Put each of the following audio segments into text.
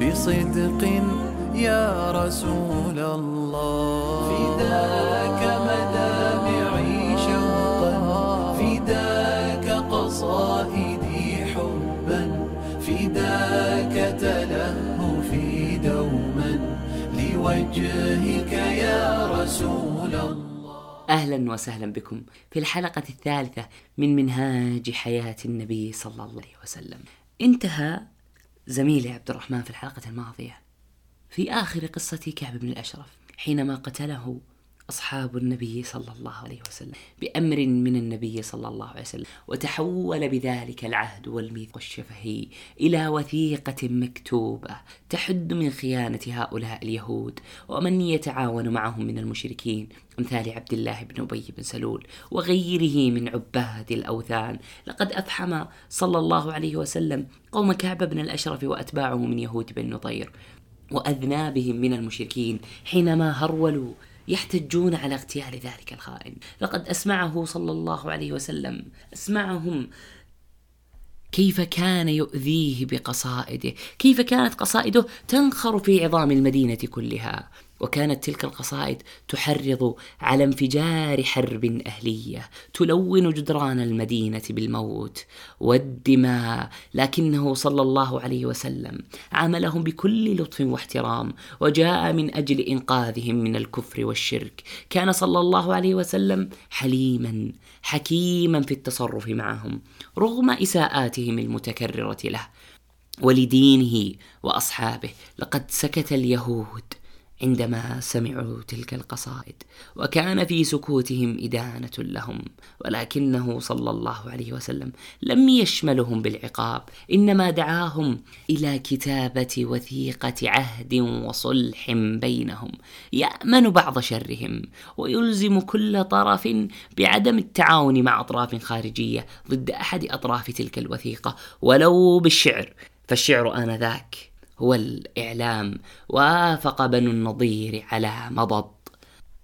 بصدق يا رسول الله. فداك مدامعي شوقا فداك قصائدي حبا فداك تلهفي دوما. لوجهك يا رسول الله. أهلا وسهلا بكم في الحلقة الثالثة من منهاج حياة النبي صلى الله عليه وسلم. انتهى زميلي عبد الرحمن في الحلقة الماضية. في آخر قصة كعب بن الأشرف حينما قتله أصحاب النبي صلى الله عليه وسلم بأمر من النبي صلى الله عليه وسلم. وتحول بذلك العهد والميثاق الشفهي إلى وثيقة مكتوبة تحد من خيانة هؤلاء اليهود ومن يتعاون معهم من المشركين أمثال عبد الله بن أبي بن سلول وغيره من عباد الأوثان. لقد أفحم صلى الله عليه وسلم قوم كعب بن الأشرف وأتباعه من يهود بن نضير وأذنابهم من المشركين حينما هرولوا يحتجون على اغتيال ذلك الخائن. لقد أسمعه صلى الله عليه وسلم. أسمعهم. كيف كان يؤذيه بقصائده؟ كيف كانت قصائده تنخر في عظام المدينة كلها؟ وكانت تلك القصائد تحرض على انفجار حرب أهلية تلون جدران المدينة بالموت والدماء لكنه صلى الله عليه وسلم عاملهم بكل لطف واحترام وجاء من أجل إنقاذهم من الكفر والشرك. كان صلى الله عليه وسلم حليما حكيما في التصرف معهم رغم إساءاتهم المتكررة له ولدينه وأصحابه. لقد سكت اليهود عندما سمعوا تلك القصائد وكان في سكوتهم إدانة لهم ولكنه صلى الله عليه وسلم لم يشملهم بالعقاب إنما دعاهم إلى كتابة وثيقة عهد وصلح بينهم يأمن بعض شرهم ويلزم كل طرف بعدم التعاون مع أطراف خارجية ضد أحد أطراف تلك الوثيقة ولو بالشعر فالشعر آنذاك هو الإعلام. وافق بنو النضير على مضض.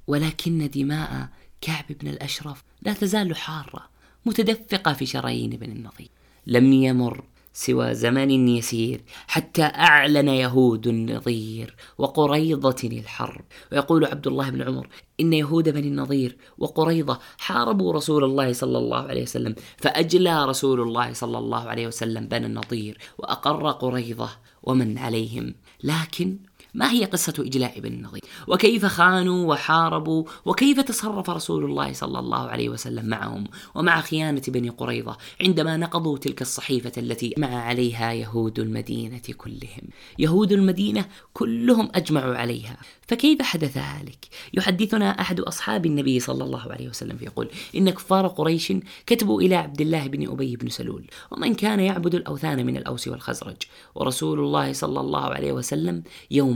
ولكن دماء كعب بن الأشرف لا تزال حارة متدفقة في شرايين بن النضير. لم يمر سوى زمن يسير حتى أعلن يهود النظير وقريضة الحرب. ويقول عبد الله بن عمر إن يهود بني النظير وقريضة حاربوا رسول الله صلى الله عليه وسلم فأجلى رسول الله صلى الله عليه وسلم بني النظير وأقر قريضة. ومن عليهم. لكن ما هي قصة إجلاء بن النضير وكيف خانوا وحاربوا؟ وكيف تصرف رسول الله صلى الله عليه وسلم معهم؟ ومع خيانة بني قريظة عندما نقضوا تلك الصحيفة التي مع عليها يهود المدينة كلهم. يهود المدينة كلهم أجمعوا عليها. فكيف حدث ذلك؟ يحدثنا أحد أصحاب النبي صلى الله عليه وسلم فيقول إن كفار قريش كتبوا إلى عبد الله بن أبي بن سلول ومن كان يعبد الأوثان من الأوس والخزرج. ورسول الله صلى الله عليه وسلم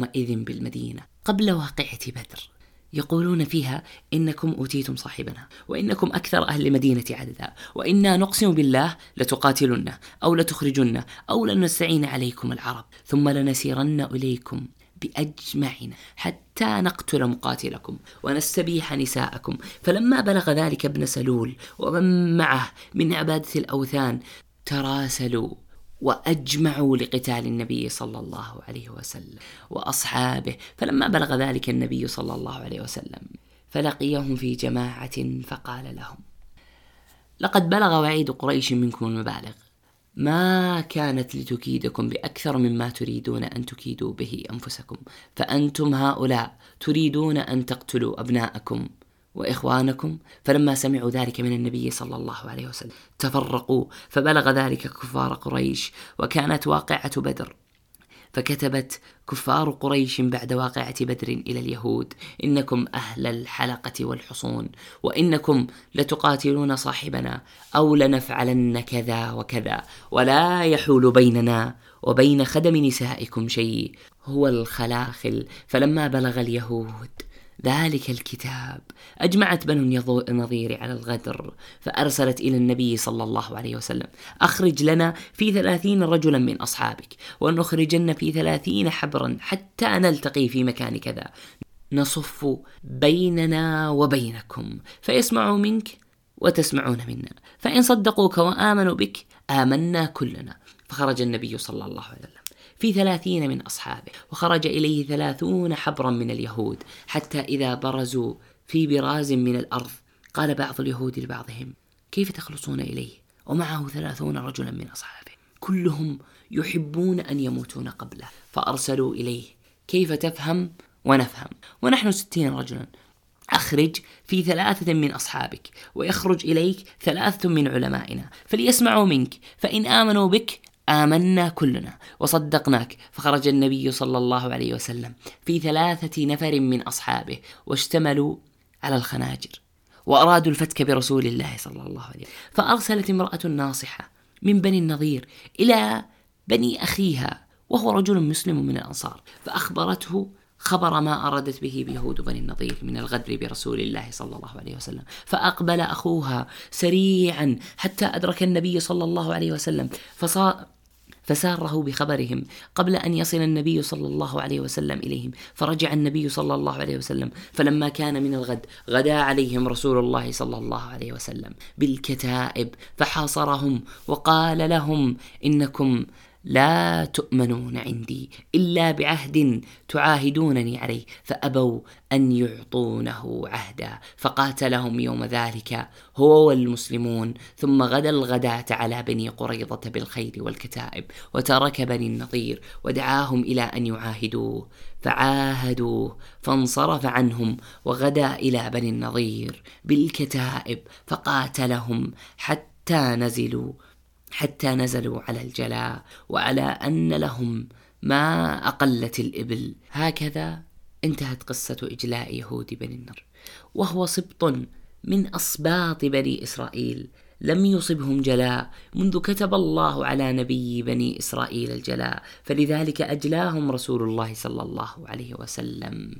يومئذ بالمدينة قبل واقعة بدر. يقولون فيها إنكم أوتيتم صاحبنا وإنكم أكثر أهل المدينة عددا وإنا نقسم بالله لتقاتلن أو لتخرجن أو لنستعين عليكم العرب ثم لنسيرن إليكم بأجمعنا حتى نقتل مقاتلكم ونستبيح نساءكم. فلما بلغ ذلك ابن سلول ومن معه من عبادة الأوثان تراسلوا وأجمعوا لقتال النبي صلى الله عليه وسلم وأصحابه. فلما بلغ ذلك النبي صلى الله عليه وسلم فلقيهم في جماعة فقال لهم لقد بلغ وعيد قريش منكم المبالغ. ما كانت لتكيدكم بأكثر مما تريدون أن تكيدوا به أنفسكم. فأنتم هؤلاء تريدون أن تقتلوا أبناءكم وإخوانكم فلما سمعوا ذلك من النبي صلى الله عليه وسلم تفرقوا فبلغ ذلك كفار قريش وكانت واقعة بدر. فكتبت كفار قريش بعد واقعة بدر إلى اليهود إنكم أهل الحلقة والحصون وإنكم لتقاتلون صاحبنا أو لنفعلن كذا وكذا ولا يحول بيننا وبين خدم نسائكم شيء. هو الخلاخل. فلما بلغ اليهود ذلك الكتاب. أجمعت بنو النظير على الغدر فأرسلت إلى النبي صلى الله عليه وسلم. أخرج لنا في ثلاثين رجلا من أصحابك ونخرجن في ثلاثين حبرا حتى نلتقي في مكان كذا. نصف بيننا وبينكم فيسمعوا منك وتسمعون منا. فإن صدقوك وآمنوا بك آمنا كلنا. فخرج النبي صلى الله عليه وسلم. في ثلاثين من أصحابه وخرج إليه ثلاثون حبرا من اليهود حتى إذا برزوا في براز من الأرض قال بعض اليهود لبعضهم كيف تخلصون إليه؟ ومعه ثلاثون رجلا من أصحابه. كلهم يحبون أن يموتون قبله فأرسلوا إليه كيف تفهم؟ ونفهم. ونحن ستين رجلا. أخرج في ثلاثة من أصحابك ويخرج إليك ثلاثة من علمائنا فليسمعوا منك فإن آمنوا بك آمنا كلنا وصدقناك فخرج النبي صلى الله عليه وسلم في ثلاثة نفر من أصحابه واشتملوا على الخناجر وأرادوا الفتك برسول الله صلى الله عليه وسلم. فأرسلت امرأة ناصحة من بني النظير إلى بني أخيها وهو رجل مسلم من الأنصار فأخبرته خبر ما أرادت به بيهود بني النضير من الغدر برسول الله صلى الله عليه وسلم. فأقبل أخوها سريعا حتى أدرك النبي صلى الله عليه وسلم فصار فساره بخبرهم قبل أن يصل النبي صلى الله عليه وسلم إليهم. فرجع النبي صلى الله عليه وسلم فلما كان من الغد غدا عليهم رسول الله صلى الله عليه وسلم بالكتائب فحاصرهم وقال لهم إنكم لا تؤمنون عندي إلا بعهد تعاهدونني عليه فأبوا أن يعطونه عهدا فقاتلهم يوم ذلك هو والمسلمون ثم غدا الغداة على بني قريظة بالخير والكتائب وترك بني النضير ودعاهم إلى أن يعاهدوه فعاهدوه فانصرف عنهم وغدا إلى بني النضير بالكتائب فقاتلهم حتى نزلوا حتى نزلوا على الجلاء وعلى أن لهم ما أقلت الإبل. هكذا انتهت قصة إجلاء يهود بني النر وهو سبط من أصباط بني إسرائيل. لم يصبهم جلاء منذ كتب الله على نبي بني إسرائيل الجلاء فلذلك أجلاهم رسول الله صلى الله عليه وسلم.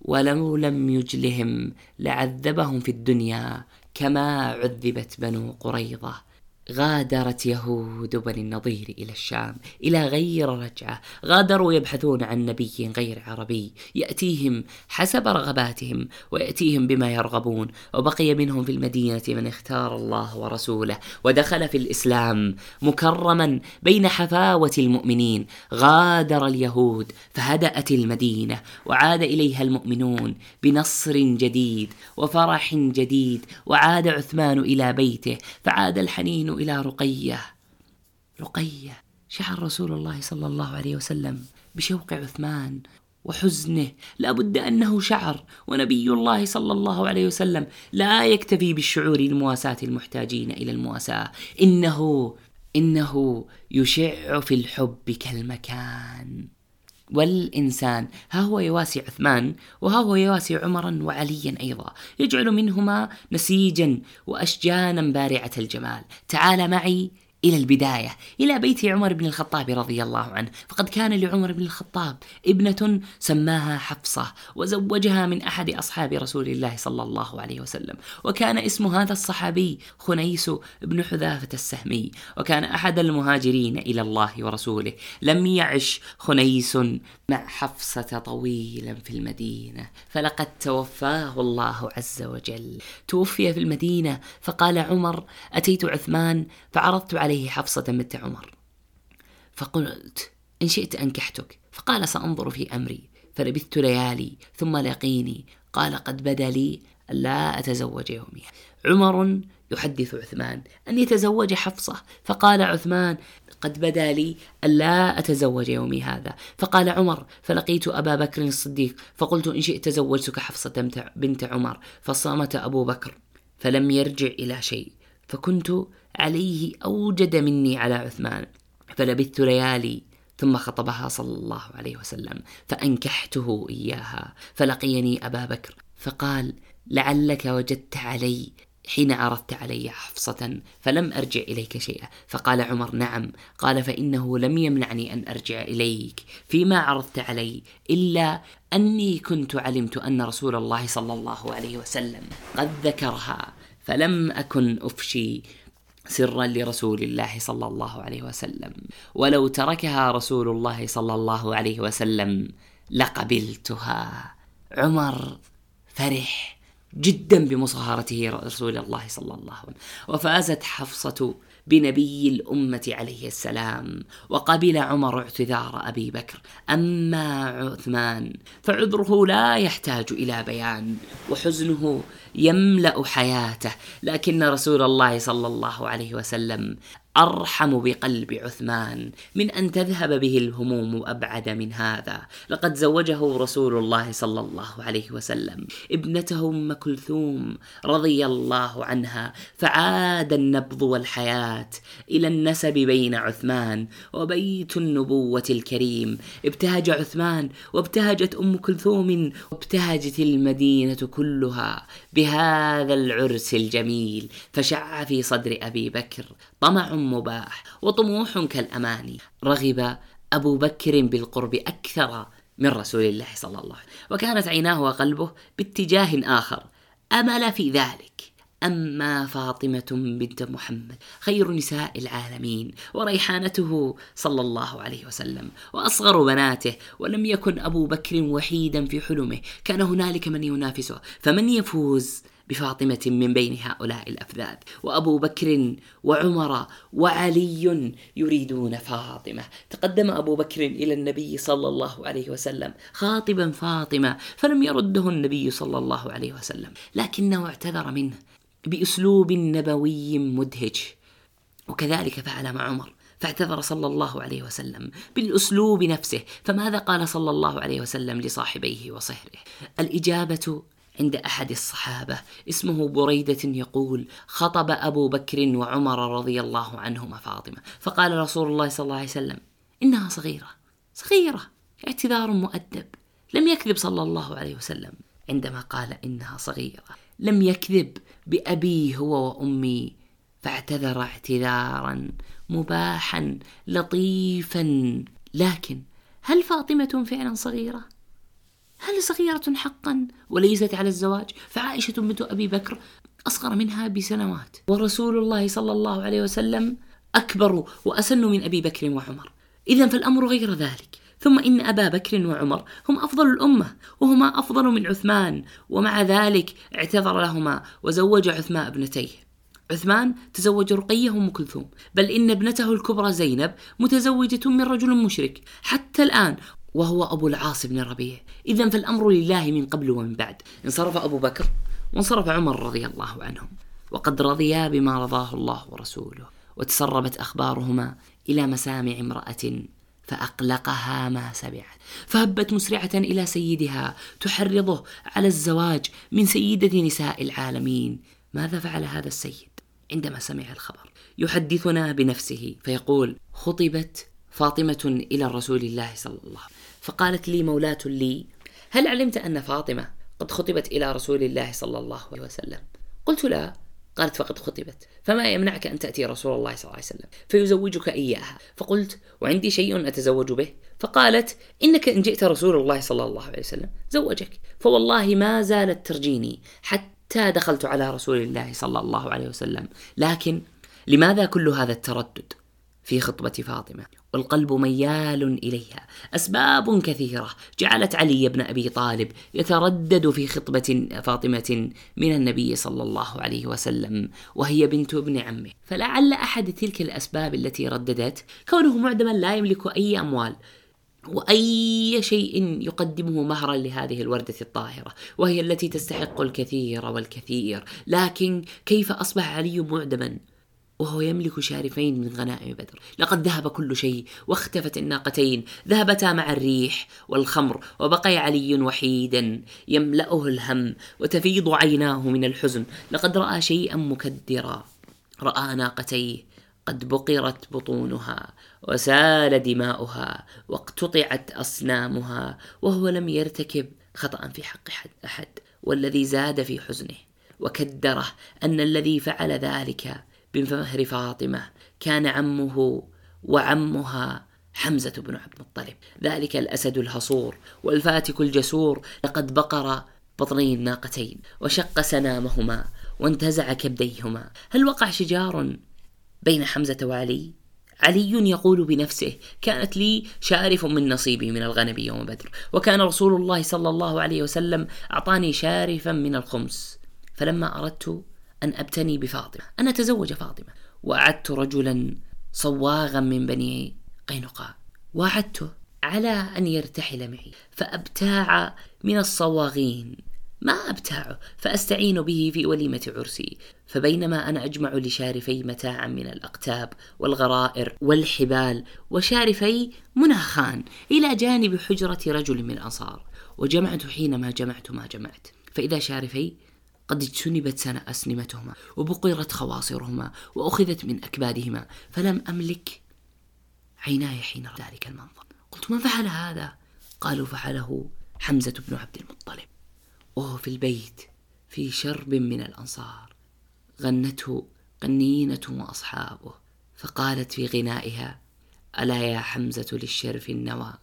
ولو لم يجلهم لعذبهم في الدنيا كما عذبت بنو قريظة. غادرت يهود بني النضير إلى الشام إلى غير رجعة. غادروا يبحثون عن نبي غير عربي. يأتيهم حسب رغباتهم ويأتيهم بما يرغبون. وبقي منهم في المدينة من اختار الله ورسوله. ودخل في الإسلام مكرما بين حفاوة المؤمنين. غادر اليهود فهدأت المدينة. وعاد إليها المؤمنون بنصر جديد وفرح جديد. وعاد عثمان إلى بيته. فعاد الحنين إلى رقية. رقية. شعر رسول الله صلى الله عليه وسلم بشوق عثمان وحزنه. لا بد أنه شعر ونبي الله صلى الله عليه وسلم لا يكتفي بالشعور لمواساة المحتاجين إلى المواساة. إنه إنه يشع في الحب كالمكان. والإنسان. ها هو يواسي عثمان وها هو يواسي عمرا وعليا أيضا. يجعل منهما نسيجا وأشجانا بارعة الجمال. تعال معي إلى البداية إلى بيت عمر بن الخطاب رضي الله عنه. فقد كان لعمر بن الخطاب ابنة سماها حفصة وزوجها من أحد أصحاب رسول الله صلى الله عليه وسلم. وكان اسم هذا الصحابي خنيس بن حذافة السهمي. وكان أحد المهاجرين إلى الله ورسوله. لم يعش خنيس مع حفصة طويلا في المدينة فلقد توفاه الله عز وجل. توفي في المدينة فقال عمر أتيت عثمان فعرضت عليه حفصة بنت عمر. فقلت إن شئت أنكحتك. فقال سأنظر في أمري. فلبثت ليالي ثم لقيني. قال قد بدا لي لا أتزوج يومها عمر يحدث عثمان أن يتزوج حفصة فقال عثمان قد بدا لي ألا أتزوج يومي هذا. فقال عمر فلقيت أبا بكر الصديق فقلت إن شئت زوجتك حفصة بنت عمر. فصامت أبو بكر فلم يرجع إلى شيء فكنت عليه أوجد مني على عثمان فلبثت ليالي ثم خطبها صلى الله عليه وسلم فأنكحته إياها فلقيني أبا بكر فقال لعلك وجدت علي حين عرضت علي حفصة فلم أرجع إليك شيئا. فقال عمر نعم. قال فإنه لم يمنعني أن أرجع إليك. فيما عرضت علي إلا أني كنت علمت أن رسول الله صلى الله عليه وسلم قد ذكرها فلم أكن أفشي سرا لرسول الله صلى الله عليه وسلم. ولو تركها رسول الله صلى الله عليه وسلم لقبلتها. عمر فرح. جدا بمصاهرته رسول الله صلى الله عليه وسلم. وفازت حفصة بنبي الأمة عليه السلام وقبل عمر اعتذار أبي بكر. أما عثمان فعذره لا يحتاج إلى بيان وحزنه يملأ حياته. لكن رسول الله صلى الله عليه وسلم أرحم بقلب عثمان من أن تذهب به الهموم أبعد من هذا. لقد زوجه رسول الله صلى الله عليه وسلم ابنته أم كلثوم رضي الله عنها فعاد النبض والحياة إلى النسب بين عثمان وبيت النبوة الكريم. ابتهج عثمان وابتهجت أم كلثوم وابتهجت المدينة كلها بهذا العرس الجميل فشع في صدر أبي بكر طمع مباح وطموح كالأماني. رغب أبو بكر بالقرب أكثر من رسول الله صلى الله عليه وسلم. وكانت عيناه وقلبه باتجاه آخر. أمل في ذلك. أما فاطمة بنت محمد خير نساء العالمين وريحانته صلى الله عليه وسلم وأصغر بناته ولم يكن أبو بكر وحيدا في حلمه. كان هنالك من ينافسه فمن يفوز؟ بفاطمة من بين هؤلاء الأفذاذ وأبو بكر وعمر وعلي يريدون فاطمة. تقدم أبو بكر إلى النبي صلى الله عليه وسلم خاطبا فاطمة فلم يرده النبي صلى الله عليه وسلم لكنه اعتذر منه بأسلوب نبوي مدهج وكذلك فعل مع عمر فاعتذر صلى الله عليه وسلم بالأسلوب نفسه. فماذا قال صلى الله عليه وسلم لصاحبيه وصهره؟ الإجابة عند أحد الصحابة اسمه بريدة يقول خطب أبو بكر وعمر رضي الله عنهما فاطمة فقال رسول الله صلى الله عليه وسلم إنها صغيرة صغيرة اعتذار مؤدب لم يكذب صلى الله عليه وسلم عندما قال إنها صغيرة لم يكذب بابي هو وأمي فاعتذر اعتذارا مباحا لطيفا لكن هل فاطمة فعلا صغيرة؟ هل صغيرة حقا وليست على الزواج؟ فعائشة بنت أبي بكر أصغر منها بسنوات. ورسول الله صلى الله عليه وسلم أكبر وأسن من أبي بكر وعمر. إذا فالأمر غير ذلك. ثم إن أبا بكر وعمر هم أفضل الأمة وهما أفضل من عثمان ومع ذلك اعتذر لهما وزوج عثمان ابنتيه. عثمان تزوج رقية أم كلثوم. بل إن ابنته الكبرى زينب متزوجة من رجل مشرك. حتى الآن وهو أبو العاص بن الربيع إذا فالأمر لله من قبل ومن بعد. انصرف أبو بكر وانصرف عمر رضي الله عنهم. وقد رضيا بما رضاه الله ورسوله. وتسربت أخبارهما إلى مسامع امرأة فأقلقها ما سمعت. فهبت مسرعة إلى سيدها تحرضه على الزواج من سيدة نساء العالمين. ماذا فعل هذا السيد؟ عندما سمع الخبر يحدثنا بنفسه. فيقول خطبت فاطمة إلى رسول الله صلى الله عليه وسلم. فقالت لي مولاة لي هل علمت أن فاطمة قد خطبت إلى رسول الله صلى الله عليه وسلم؟ قلت لا. قالت فقد خطبت فما يمنعك أن تأتي رسول الله صلى الله عليه وسلم؟ فيزوجك إياها. فقلت وعندي شيء أتزوج به. فقالت إنك إن جئت رسول الله صلى الله عليه وسلم زوجك. فوالله ما زالت ترجيني حتى دخلت على رسول الله صلى الله عليه وسلم لكن لماذا كل هذا التردد في خطبة فاطمة؟ والقلب ميال إليها. أسباب كثيرة. جعلت علي بن أبي طالب يتردد في خطبة فاطمة من النبي صلى الله عليه وسلم وهي بنت ابن عمه. فلعل أحد تلك الأسباب التي رددت كونه معدما لا يملك أي أموال وأي شيء يقدمه مهرا لهذه الوردة الطاهرة وهي التي تستحق الكثير والكثير. لكن كيف أصبح علي معدما؟ وهو يملك شارفين من غنائم بدر. لقد ذهب كل شيء واختفت الناقتين. ذهبتا مع الريح والخمر وبقي علي وحيدا يملأه الهم وتفيض عيناه من الحزن. لقد رأى شيئا مكدرا رأى ناقتيه قد بقرت بطونها وسال دماؤها واقتطعت أصنامها وهو لم يرتكب خطأ في حق أحد والذي زاد في حزنه. وكدره أن الذي فعل ذلك بمهر فاطمة كان عمه وعمها حمزة بن عبد المطلب ذلك الأسد الهصور والفاتك الجسور لقد بقر بطني الناقتين وشق سنامهما وانتزع كبديهما هل وقع شجار بين حمزة وعلي؟ علي يقول بنفسه كانت لي شارف من نصيبي من الغنم يوم بدر وكان رسول الله صلى الله عليه وسلم أعطاني شارفا من الخمس فلما أردت أن أبتني بفاطمة أن أتزوج فاطمة. وأعدت رجلا صواغا من بني قينقاع. وعدته على أن يرتحل معي. فأبتاع من الصواغين. ما أبتاعه فأستعين به في وليمة عرسي. فبينما أنا أجمع لشارفي متاعا من الأقتاب والغرائر والحبال وشارفي مناخان إلى جانب حجرة رجل من الأنصار. وجمعت حينما جمعت ما جمعت. فإذا شارفي قد اجتنبت أسنمتهما وبقرت خواصرهما وأخذت من أكبادهما فلم أملك عيناي حين ذلك المنظر. قلت من فعل هذا؟ قالوا فعله حمزة بن عبد المطلب. وهو في البيت في شرب من الأنصار غنته قنينة وأصحابه فقالت في غنائها ألا يا حمزة للشرف النوى؟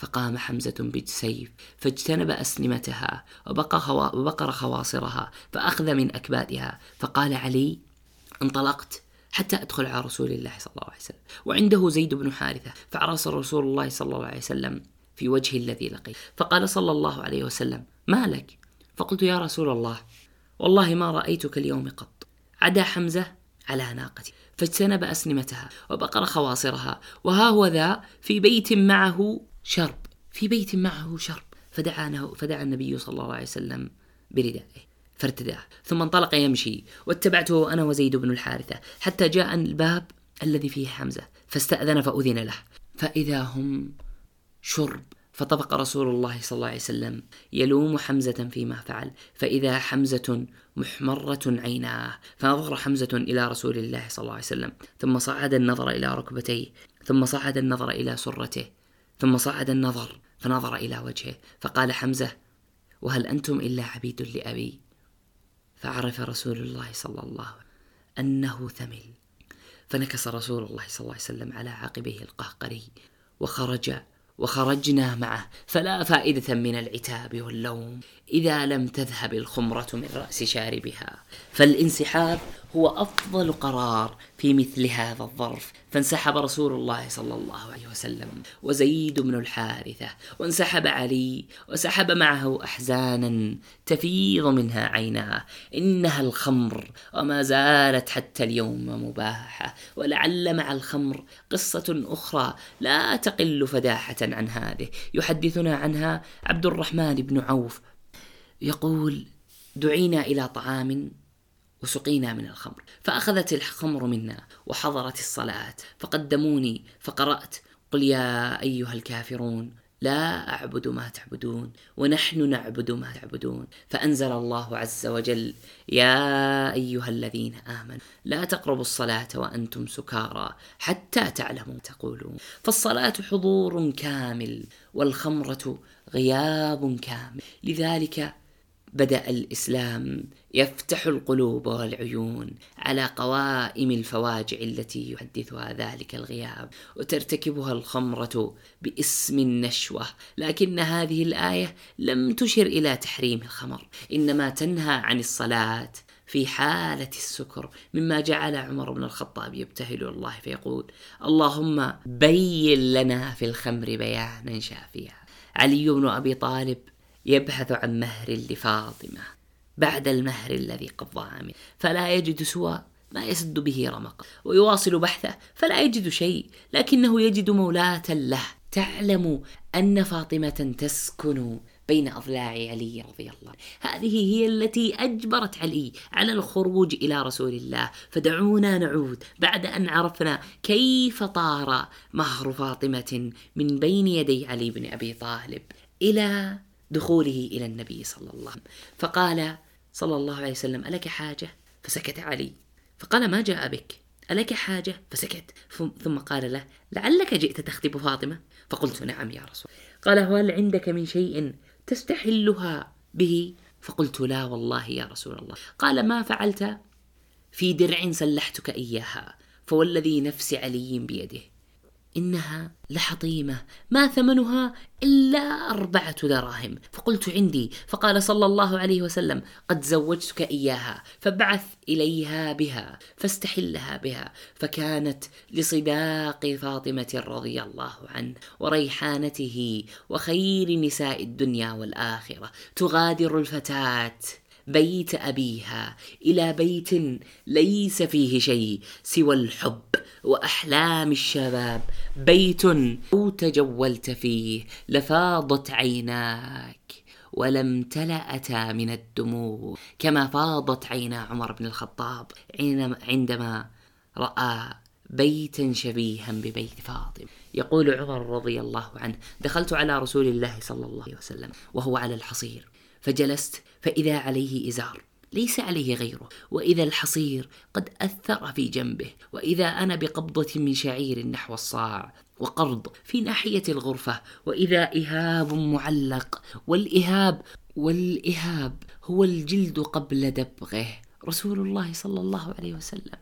فقام حمزة بالسيف فاجتنب أسنمتها وبقر خواصرها فأخذ من أكبادها فقال علي انطلقت حتى أدخل على رسول الله صلى الله عليه وسلم. وعنده زيد بن حارثة فعرس رسول الله صلى الله عليه وسلم في وجه الذي لقي فقال صلى الله عليه وسلم ما لك؟ فقلت يا رسول الله والله ما رأيتك اليوم قط. عدا حمزة على ناقتي فاجتنب أسنمتها وبقر خواصرها وها هو ذا في بيت معه شرب. في بيت معه شرب. فدعا فدعا النبي صلى الله عليه وسلم بردائه فارتداه. ثم انطلق يمشي. واتبعته أنا وزيد بن الحارثة حتى جاء الباب الذي فيه حمزة فاستأذن فأذن له. فإذا هم شرب فطبق رسول الله صلى الله عليه وسلم يلوم حمزة فيما فعل. فإذا حمزة محمرة عيناه فنظر حمزة إلى رسول الله صلى الله عليه وسلم ثم صعد النظر إلى ركبتيه ثم صعد النظر إلى سرته. ثم صعد النظر فنظر إلى وجهه فقال حمزة وهل أنتم إلا عبيد لأبي؟ فعرف رسول الله صلى الله عليه وسلم أنه ثمل. فنكس رسول الله صلى الله عليه وسلم على عقبه القهقري وخرج وخرجنا معه فلا فائدة من العتاب واللوم. إذا لم تذهب الخمرة من رأس شاربها فالانسحاب هو أفضل قرار في مثل هذا الظرف. فانسحب رسول الله صلى الله عليه وسلم وزيد بن الحارثة وانسحب علي وسحب معه أحزانا تفيض منها عيناه. إنها الخمر وما زالت حتى اليوم مباحة. ولعل مع الخمر قصة أخرى لا تقل فداحة عن هذه. يحدثنا عنها عبد الرحمن بن عوف يقول دعينا إلى طعام وسقينا من الخمر. فأخذت الخمر منا وحضرت الصلاة فقدموني فقرأت قل يا أيها الكافرون لا أعبد ما تعبدون ونحن نعبد ما تعبدون. فأنزل الله عز وجل يا أيها الذين آمنوا لا تقربوا الصلاة وأنتم سكارى حتى تعلموا تقولون. فالصلاة حضور كامل والخمرة غياب كامل. لذلك بدأ الإسلام يفتح القلوب والعيون على قوائم الفواجع التي يحدثها ذلك الغياب. وترتكبها الخمرة باسم النشوة لكن هذه الآية لم تشر إلى تحريم الخمر إنما تنهى عن الصلاة في حالة السكر مما جعل عمر بن الخطاب يبتهل الله فيقول اللهم بين لنا في الخمر بيانا شافيا علي بن أبي طالب يبحث عن مهر لفاطمة بعد المهر الذي قضاها منه فلا يجد سوى ما يسد به رمق. ويواصل بحثه فلا يجد شيء لكنه يجد مولاة له. تعلم أن فاطمة تسكن بين أضلاع علي رضي الله. هذه هي التي أجبرت علي على الخروج إلى رسول الله. فدعونا نعود بعد أن عرفنا كيف طار مهر فاطمة من بين يدي علي بن أبي طالب إلى دخوله إلى النبي صلى الله عليه وسلم. فقال صلى الله عليه وسلم ألك حاجة؟ فسكت علي. فقال ما جاء بك؟ ألك حاجة؟ فسكت. ثم قال له لعلك جئت تخطب فاطمة؟ فقلت نعم يا رسول قال هل عندك من شيء تستحلها به؟ فقلت لا والله يا رسول الله. قال ما فعلت؟ في درع سلحتك إياها فوالذي نفس علي بيده. إنها لحطيمة ما ثمنها إلا أربعة دراهم. فقلت عندي فقال صلى الله عليه وسلم قد زوجتك إياها فبعث إليها بها فاستحلها بها. فكانت لصداق فاطمة رضي الله عنه وريحانته وخير نساء الدنيا والآخرة. تغادر الفتاة بيت أبيها إلى بيت ليس فيه شيء سوى الحب. وأحلام الشباب. بيت لو تجولت فيه لفاضت عيناك ولم تلأتا من الدموع. كما فاضت عينا عمر بن الخطاب عندما رأى بيتا شبيها ببيت فاطمة يقول عمر رضي الله عنه دخلت على رسول الله صلى الله عليه وسلم وهو على الحصير. فجلست فإذا عليه إزار ليس عليه غيره. وإذا الحصير قد أثر في جنبه وإذا أنا بقبضة من شعير نحو الصاع وقرض في ناحية الغرفة وإذا إهاب معلق والإهاب والإهاب هو الجلد قبل دبغه. رسول الله صلى الله عليه وسلم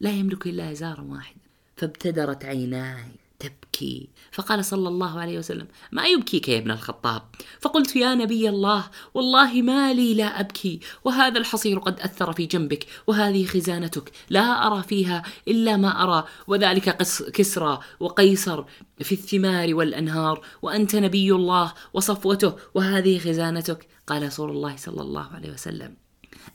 لا يملك إلا ازارا واحدا. فابتدرت عيناي تبكي. فقال صلى الله عليه وسلم ما يبكيك يا ابن الخطاب؟ فقلت يا نبي الله والله ما لي لا أبكي وهذا الحصير قد أثر في جنبك وهذه خزانتك لا أرى فيها إلا ما أرى وذلك كسرى وقيصر في الثمار والأنهار وأنت نبي الله وصفوته وهذه خزانتك. قال رسول الله صلى الله عليه وسلم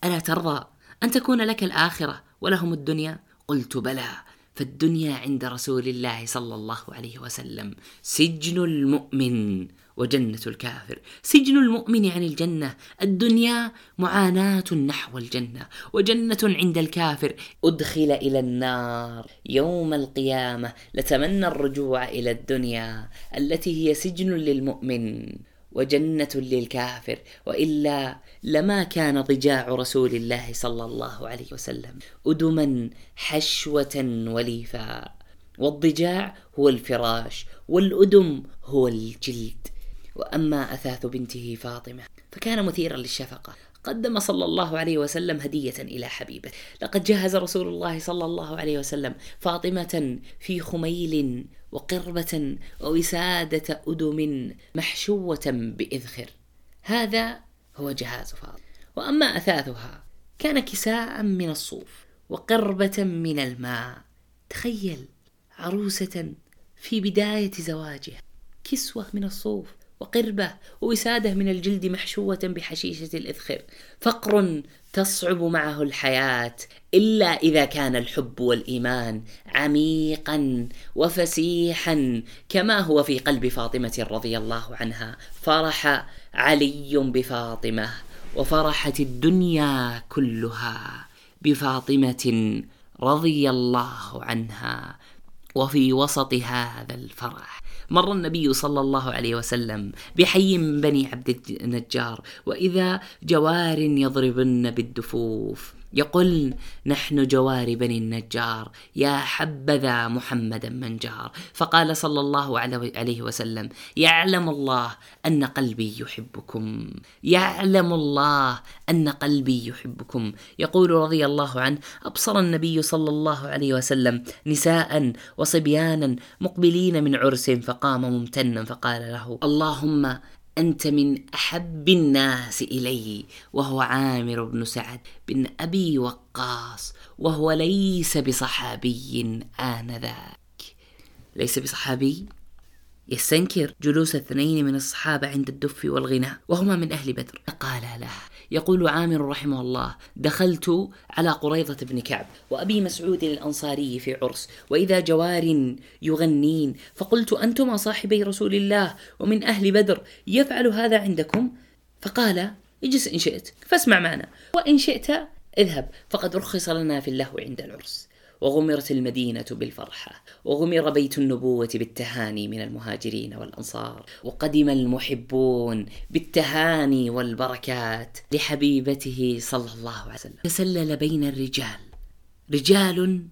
ألا ترضى أن تكون لك الآخرة ولهم الدنيا؟ قلت بلى. فالدنيا عند رسول الله صلى الله عليه وسلم. سجن المؤمن وجنة الكافر. سجن المؤمن عن الجنة. الدنيا معاناة نحو الجنة. وجنة عند الكافر. أدخل إلى النار. يوم القيامة لتمنى الرجوع إلى الدنيا التي هي سجن للمؤمن. وجنة للكافر وإلا لما كان ضجاع رسول الله صلى الله عليه وسلم. أدما حشوة وليفا والضجاع هو الفراش والأدم هو الجلد. وأما أثاث بنته فاطمة فكان مثيرا للشفقة. قدم صلى الله عليه وسلم هدية إلى حبيبه. لقد جهز رسول الله صلى الله عليه وسلم فاطمة في خميل وقربة ووسادة أدم محشوة بإذخر. هذا هو جهاز فاطمة وأما أثاثها كان كساء من الصوف وقربة من الماء. تخيل عروسة في بداية زواجها كسوة من الصوف وقربة ووسادة من الجلد محشوة بحشيشة الإذخر. فقر تصعب معه الحياة إلا إذا كان الحب والإيمان عميقا وفسيحا كما هو في قلب فاطمة رضي الله عنها. فرح علي بفاطمة وفرحت الدنيا كلها بفاطمة رضي الله عنها. وفي وسط هذا الفرح مر النبي صلى الله عليه وسلم بحي من بني عبد النجار وإذا جوار يضربن بالدفوف. يقول نحن جوار بني النجار يا حبذا محمدا من جار. فقال صلى الله عليه وسلم يعلم الله أن قلبي يحبكم. يعلم الله أن قلبي يحبكم. يقول رضي الله عنه أبصر النبي صلى الله عليه وسلم نساء وصبيانا مقبلين من عرس فقام ممتنا فقال له اللهم أنت من أحب الناس إلي وهو عامر بن سعد بن أبي وقاص وهو ليس بصحابي آنذاك. ليس بصحابي؟ يستنكر جلوس اثنين من الصحابة عند الدف والغناء وهما من أهل بدر. قال له يقول عامر رحمه الله دخلت على قريضة بن كعب وأبي مسعود الأنصاري في عرس وإذا جوار يغنين فقلت أنتما صاحبي رسول الله ومن أهل بدر يفعل هذا عندكم؟ فقال اجلس إن شئت فاسمع معنا وإن شئت اذهب فقد رخص لنا في اللهو عند العرس. وغمرت المدينة بالفرحة وغمر بيت النبوة بالتهاني من المهاجرين والأنصار وقدم المحبون بالتهاني والبركات لحبيبته صلى الله عليه وسلم. تسلل بين الرجال. رجال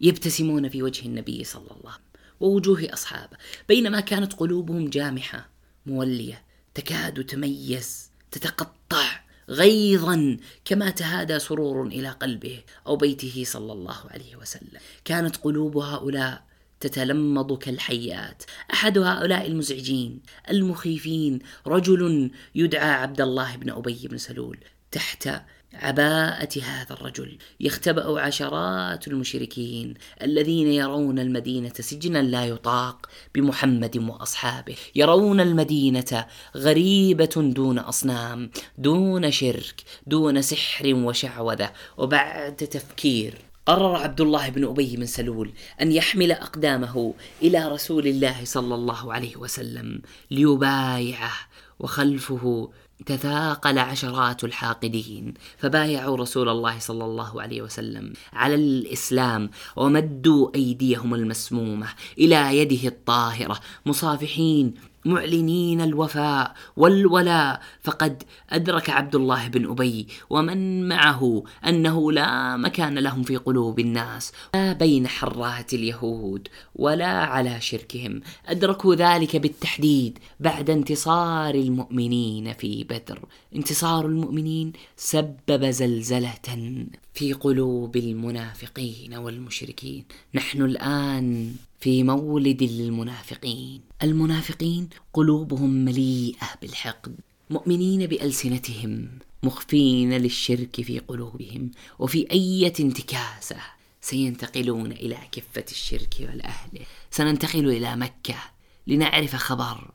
يبتسمون في وجه النبي صلى الله عليه وسلم ووجوه أصحابه. بينما كانت قلوبهم جامحة مولية تكاد تميز تتقطع. غيظا كما تهادى سرور إلى قلبه أو بيته صلى الله عليه وسلم. كانت قلوب هؤلاء تتلمض كالحيات. أحد هؤلاء المزعجين المخيفين رجل يدعى عبد الله بن أبي بن سلول تحت عباءة هذا الرجل. يختبأ عشرات المشركين الذين يرون المدينة سجنا لا يطاق بمحمد وأصحابه. يرون المدينة غريبة دون أصنام دون شرك دون سحر وشعوذة. وبعد تفكير قرر عبد الله بن أبي بن سلول أن يحمل أقدامه إلى رسول الله صلى الله عليه وسلم ليبايعه وخلفه تثاقل عشرات الحاقدين فبايعوا رسول الله صلى الله عليه وسلم على الإسلام ومدوا أيديهم المسمومة إلى يده الطاهرة مصافحين معلنين الوفاء والولاء فقد أدرك عبد الله بن أبي ومن معه أنه لا مكان لهم في قلوب الناس لا بين حرات اليهود ولا على شركهم. أدركوا ذلك بالتحديد بعد انتصار المؤمنين في بدر. انتصار المؤمنين سبب زلزلة. في قلوب المنافقين والمشركين. نحن الآن في مولد المنافقين المنافقين قلوبهم مليئة بالحقد مؤمنين بألسنتهم مخفين للشرك في قلوبهم وفي إيه انتكاسة سينتقلون إلى كفة الشرك والاهله سننتقل إلى مكة لنعرف خبر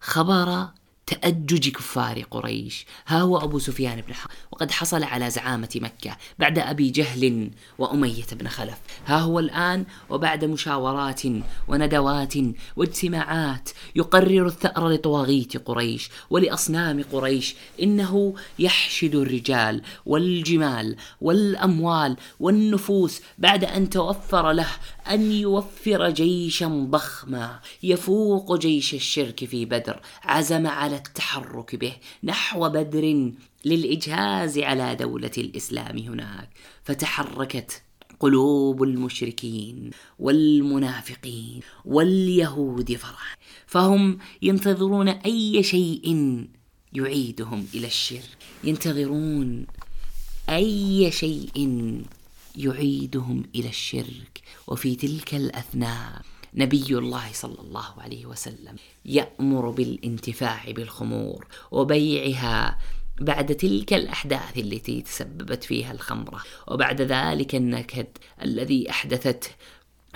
خبر تأجج كفار قريش. ها هو أبو سفيان بن حرب. وقد حصل على زعامة مكة بعد أبي جهل وأمية بن خلف. ها هو الآن وبعد مشاورات وندوات واجتماعات يقرر الثأر لطواغيت قريش ولأصنام قريش. إنه يحشد الرجال والجمال والأموال والنفوس بعد أن توفر له أن يوفر جيشا ضخما يفوق جيش الشرك في بدر عزم على التحرك به نحو بدر للإجهاز على دولة الإسلام هناك. فتحركت قلوب المشركين والمنافقين واليهود فرح. فهم ينتظرون أي شيء يعيدهم إلى الشرك. ينتظرون أي شيء يعيدهم إلى الشرك. وفي تلك الأثناء نبي الله صلى الله عليه وسلم يأمر بالانتفاع بالخمور وبيعها بعد تلك الأحداث التي تسببت فيها الخمرة. وبعد ذلك النكد الذي أحدثته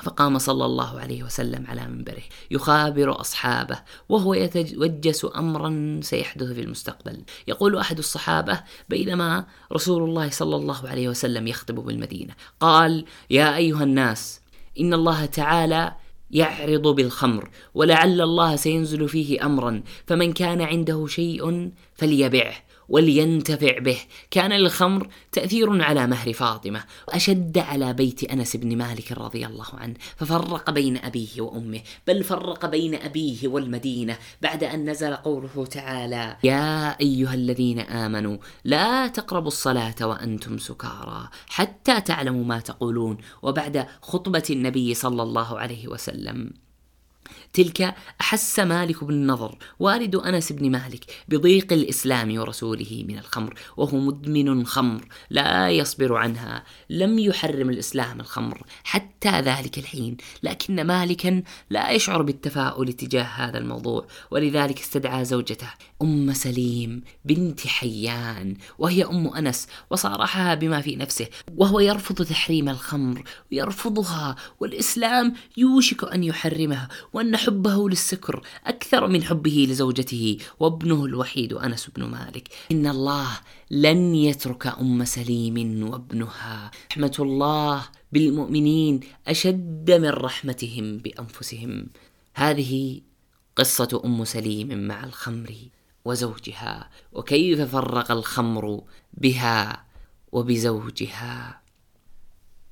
فقام صلى الله عليه وسلم على منبره يخابر أصحابه وهو يتوجس أمرا سيحدث في المستقبل. يقول أحد الصحابة بينما رسول الله صلى الله عليه وسلم يخطب بالمدينة قال يا أيها الناس إن الله تعالى يعرض بالخمر ولعل الله سينزل فيه أمرا فمن كان عنده شيء فليبعه. ولينتفع به. كان للخمر تأثير على مهر فاطمة وأشد على بيت أنس بن مالك رضي الله عنه ففرق بين أبيه وأمه بل فرق بين أبيه والمدينة بعد أن نزل قوله تعالى يا أيها الذين آمنوا لا تقربوا الصلاة وأنتم سكارى حتى تعلموا ما تقولون. وبعد خطبة النبي صلى الله عليه وسلم تلك أحس مالك بن النضر والد أنس بن مالك بضيق الإسلام ورسوله من الخمر وهو مدمن خمر لا يصبر عنها لم يحرم الإسلام الخمر حتى ذلك الحين لكن مالكا لا يشعر بالتفاؤل تجاه هذا الموضوع ولذلك استدعى زوجته أم سليم بنت حيان وهي أم أنس وصارحها بما في نفسه وهو يرفض تحريم الخمر ويرفضها والإسلام يوشك أن يحرمها وأن حبه للسكر أكثر من حبه لزوجته وابنه الوحيد أنس بن مالك. إن الله لن يترك أم سليم وابنها. رحمة الله بالمؤمنين أشد من رحمتهم بأنفسهم. هذه قصة أم سليم مع الخمر وزوجها. وكيف فرق الخمر بها وبزوجها؟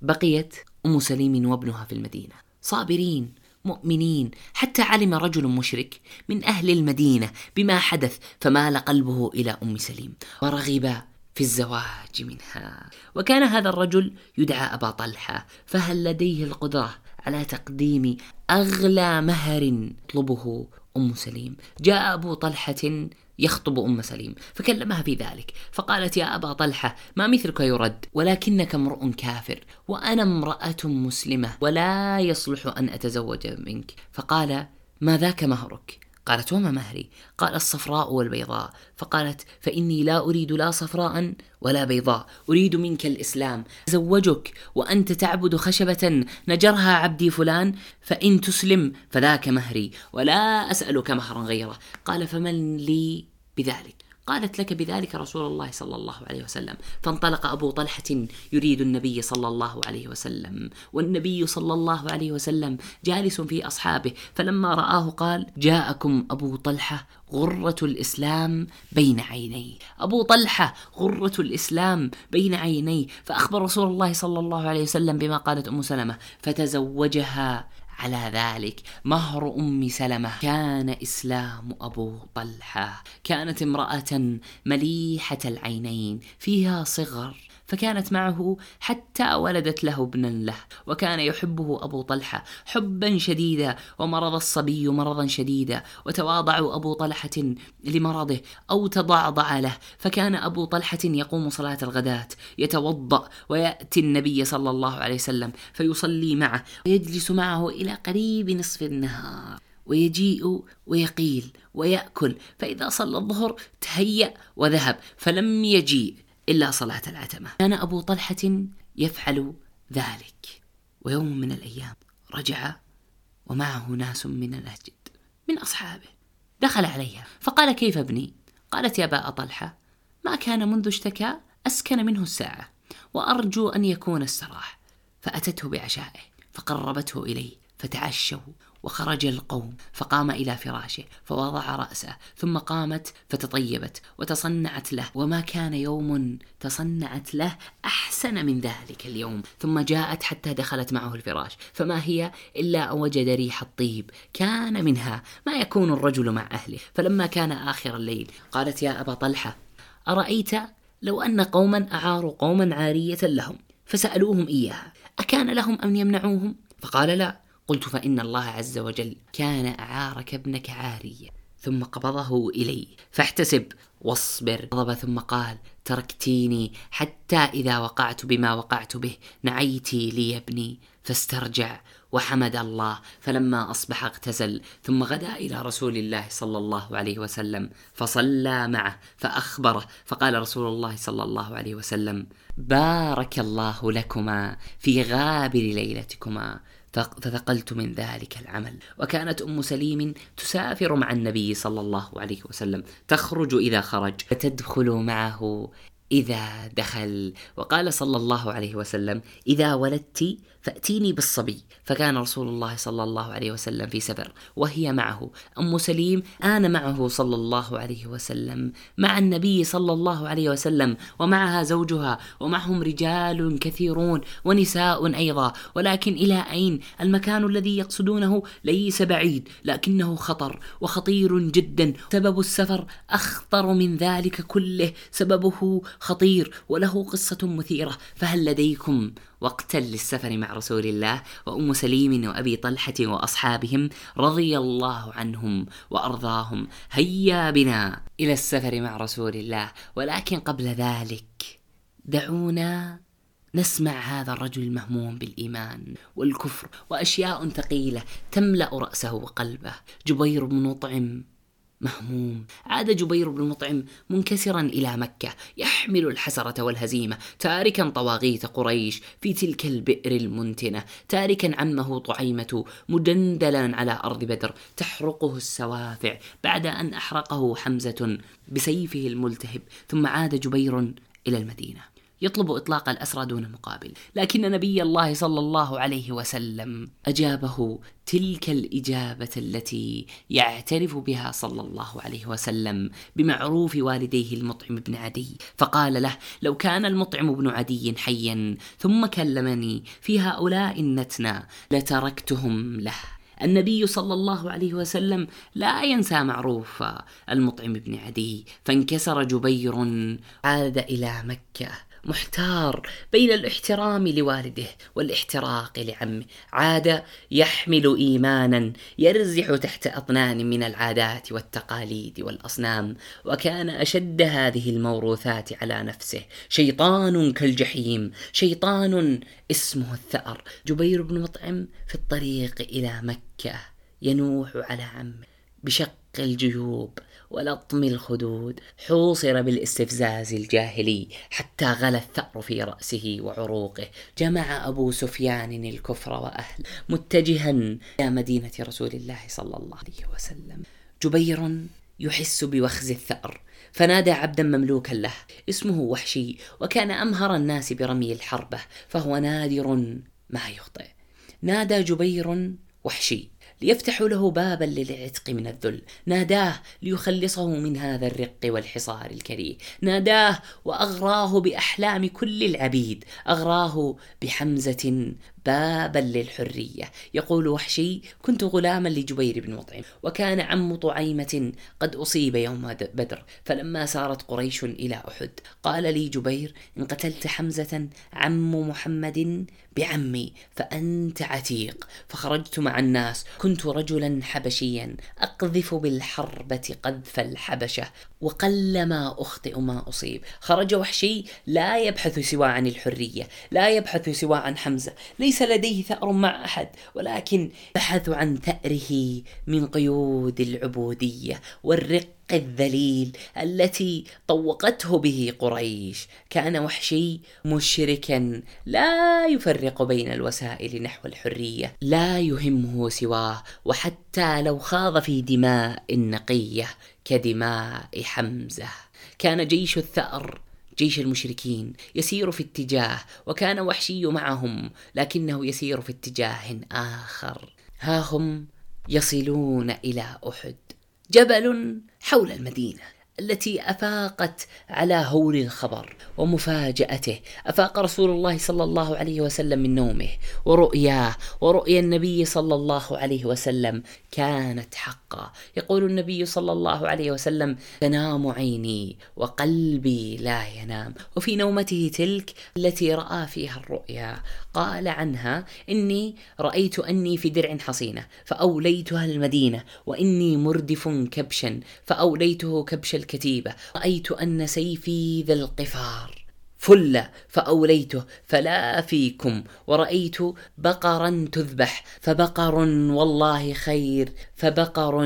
بقيت أم سليم وابنها في المدينة. صابرين. مؤمنين. حتى علم رجل مشرك من أهل المدينة بما حدث فمال قلبه إلى أم سليم. ورغب في الزواج منها. وكان هذا الرجل يدعى أبا طلحة فهل لديه القدرة على تقديم أغلى مهر يطلبه أم سليم؟ جاء أبو طلحة يخطب أم سليم فكلمها في ذلك فقالت يا أبا طلحة ما مثلك يرد ولكنك امرؤ كافر وأنا امرأة مسلمة ولا يصلح أن أتزوج منك. فقال ما ذاك مهرك؟ قالت وما مهري؟ قال الصفراء والبيضاء. فقالت فإني لا أريد لا صفراء ولا بيضاء. أريد منك الإسلام. زوجك وأنت تعبد خشبة نجرها عبدي فلان فإن تسلم فذاك مهري. ولا أسألك مهرا غيره. قال فمن لي بذلك؟ قالت لك بذلك رسول الله صلى الله عليه وسلم. فانطلق أبو طلحة يريد النبي صلى الله عليه وسلم. والنبي صلى الله عليه وسلم جالس في أصحابه. فلما رآه قال جاءكم أبو طلحة غرة الإسلام بين عيني. أبو طلحة غرة الإسلام بين عيني. فأخبر رسول الله صلى الله عليه وسلم بما قالت أم سلمة. فتزوجها على ذلك. مهر أم سلمة. كان إسلام أبو طلحة. كانت امرأة مليحة العينين فيها صغر فكانت معه حتى ولدت له ابنا له وكان يحبه أبو طلحة حبا شديدا ومرض الصبي مرضا شديدا وتواضع أبو طلحة لمرضه أو تضعضع له. فكان أبو طلحة يقوم صلاة الغداة يتوضأ ويأتي النبي صلى الله عليه وسلم فيصلي معه ويجلس معه إلى قريب نصف النهار ويجيء ويقيل ويأكل. فإذا صلى الظهر تهيأ وذهب فلم يجيء. إلا صلاة العتمة. كان أبو طلحة يفعل ذلك ويوم من الأيام رجع ومعه ناس من الأسجد من أصحابه دخل عليها. فقال كيف ابني؟ قالت يا باء طلحة ما كان منذ اشتكى أسكن منه الساعة وأرجو أن يكون استراح فأتته بعشائه فقربته إليه فتعشوا وخرج القوم فقام إلى فراشه فوضع رأسه ثم قامت فتطيبت وتصنعت له. وما كان يوم تصنعت له أحسن من ذلك اليوم. ثم جاءت حتى دخلت معه الفراش. فما هي إلا أن وجد ريح الطيب كان منها ما يكون الرجل مع أهله. فلما كان آخر الليل قالت يا أبا طلحة أرأيت لو أن قوما أعاروا قوما عارية لهم فسألوهم إياها أكان لهم أن يمنعوهم؟ فقال لا. قلت فإن الله عز وجل كان أعارك ابنك عاريا ثم قبضه إلي فاحتسب واصبر. غضب ثم قال تركتيني حتى إذا وقعت بما وقعت به نعيتي لي ابني. فاسترجع وحمد الله فلما أصبح اغتسل ثم غدا إلى رسول الله صلى الله عليه وسلم فصلى معه فأخبره فقال رسول الله صلى الله عليه وسلم بارك الله لكما في غابر ليلتكما. فثقلت من ذلك العمل. وكانت أم سليم تسافر مع النبي صلى الله عليه وسلم. تخرج إذا خرج. فتدخل معه إذا دخل. وقال صلى الله عليه وسلم إذا ولدت فأتيني بالصبي. فكان رسول الله صلى الله عليه وسلم في سفر وهي معه. أم سليم آن معه صلى الله عليه وسلم. مع النبي صلى الله عليه وسلم ومعها زوجها ومعهم رجال كثيرون ونساء أيضا. ولكن إلى أين؟ المكان الذي يقصدونه ليس بعيد لكنه خطر وخطير جدا. سبب السفر أخطر من ذلك كله. سببه خطير وله قصة مثيرة. فهل لديكم وقتا للسفر مع رسول الله وأم سليم وأبي طلحة وأصحابهم رضي الله عنهم وأرضاهم. هيا بنا إلى السفر مع رسول الله. ولكن قبل ذلك دعونا نسمع هذا الرجل المهموم بالإيمان والكفر وأشياء ثقيلة تملأ رأسه وقلبه. جبير بن مطعم مهموم. عاد جبير بن مطعم منكسرا إلى مكة يحمل الحسرة والهزيمة تاركا طواغيت قريش في تلك البئر المنتنة. تاركا عمه طعيمة مدندلا على أرض بدر تحرقه السوافع. بعد أن أحرقه حمزة بسيفه الملتهب ثم عاد جبير إلى المدينة. يطلب إطلاق الأسرى دون مقابل. لكن نبي الله صلى الله عليه وسلم أجابه تلك الإجابة التي يعترف بها صلى الله عليه وسلم بمعروف والديه المطعم بن عدي. فقال له لو كان المطعم بن عدي حيا ثم كلمني في هؤلاء النتنى لتركتهم له. النبي صلى الله عليه وسلم لا ينسى معروف المطعم بن عدي فانكسر جبير عاد إلى مكة. محتار بين الاحترام لوالده والاحتراق لعمه. عاد يحمل إيمانا يرزح تحت أطنان من العادات والتقاليد والأصنام وكان أشد هذه الموروثات على نفسه. شيطان كالجحيم شيطان اسمه الثأر. جبير بن مطعم في الطريق إلى مكة ينوح على عمه بشق الجيوب. ولطم الخدود. حوصر بالاستفزاز الجاهلي حتى غلى الثأر في رأسه وعروقه. جمع أبو سفيان الكفر وأهل متجها إلى مدينة رسول الله صلى الله عليه وسلم. جبير يحس بوخز الثأر. فنادى عبدا مملوكا له. اسمه وحشي وكان أمهر الناس برمي الحربة فهو نادر ما يخطئ. نادى جبير وحشي ليفتحوا له بابا للعتق من الذل. ناداه ليخلصه من هذا الرق والحصار الكريه. ناداه وأغراه بأحلام كل العبيد. أغراه بحمزة بابا للحرية. يقول وحشي كنت غلاما لجبير بن مطعم وكان عم طعيمة قد أصيب يوم بدر فلما سارت قريش إلى أحد قال لي جبير إن قتلت حمزة عم محمد بعمي فأنت عتيق فخرجت مع الناس كنت رجلا حبشيا أقذف بالحربة قذف الحبشة وقلما أخطئ ما أصيب. خرج وحشي لا يبحث سوى عن الحرية لا يبحث سوى عن حمزة ليس لديه ثأر مع أحد ولكن بحث عن ثأره من قيود العبودية والرق الذليل التي طوقته به قريش. كان وحشي مشركا لا يفرق بين الوسائل نحو الحرية لا يهمه سواه وحتى لو خاض في دماء نقيه كدماء حمزة. كان جيش الثأر جيش المشركين يسير في اتجاه وكان وحشي معهم لكنه يسير في اتجاه آخر. ها هم يصلون إلى أحد. جبل حول المدينة. التي أفاقت على هول الخبر ومفاجأته. أفاق رسول الله صلى الله عليه وسلم من نومه ورؤياه ورؤيا النبي صلى الله عليه وسلم كانت حقا. يقول النبي صلى الله عليه وسلم تنام عيني وقلبي لا ينام. وفي نومته تلك التي رأى فيها الرؤيا قال عنها إني رأيت أني في درع حصينة فأوليتها المدينة وإني مردف كبشا فأوليته كبش الكتيبة. رأيت أن سيفي ذا القفار. فل فأوليته فلا فيكم. ورأيت بقرا تذبح فبقر والله خير فبقر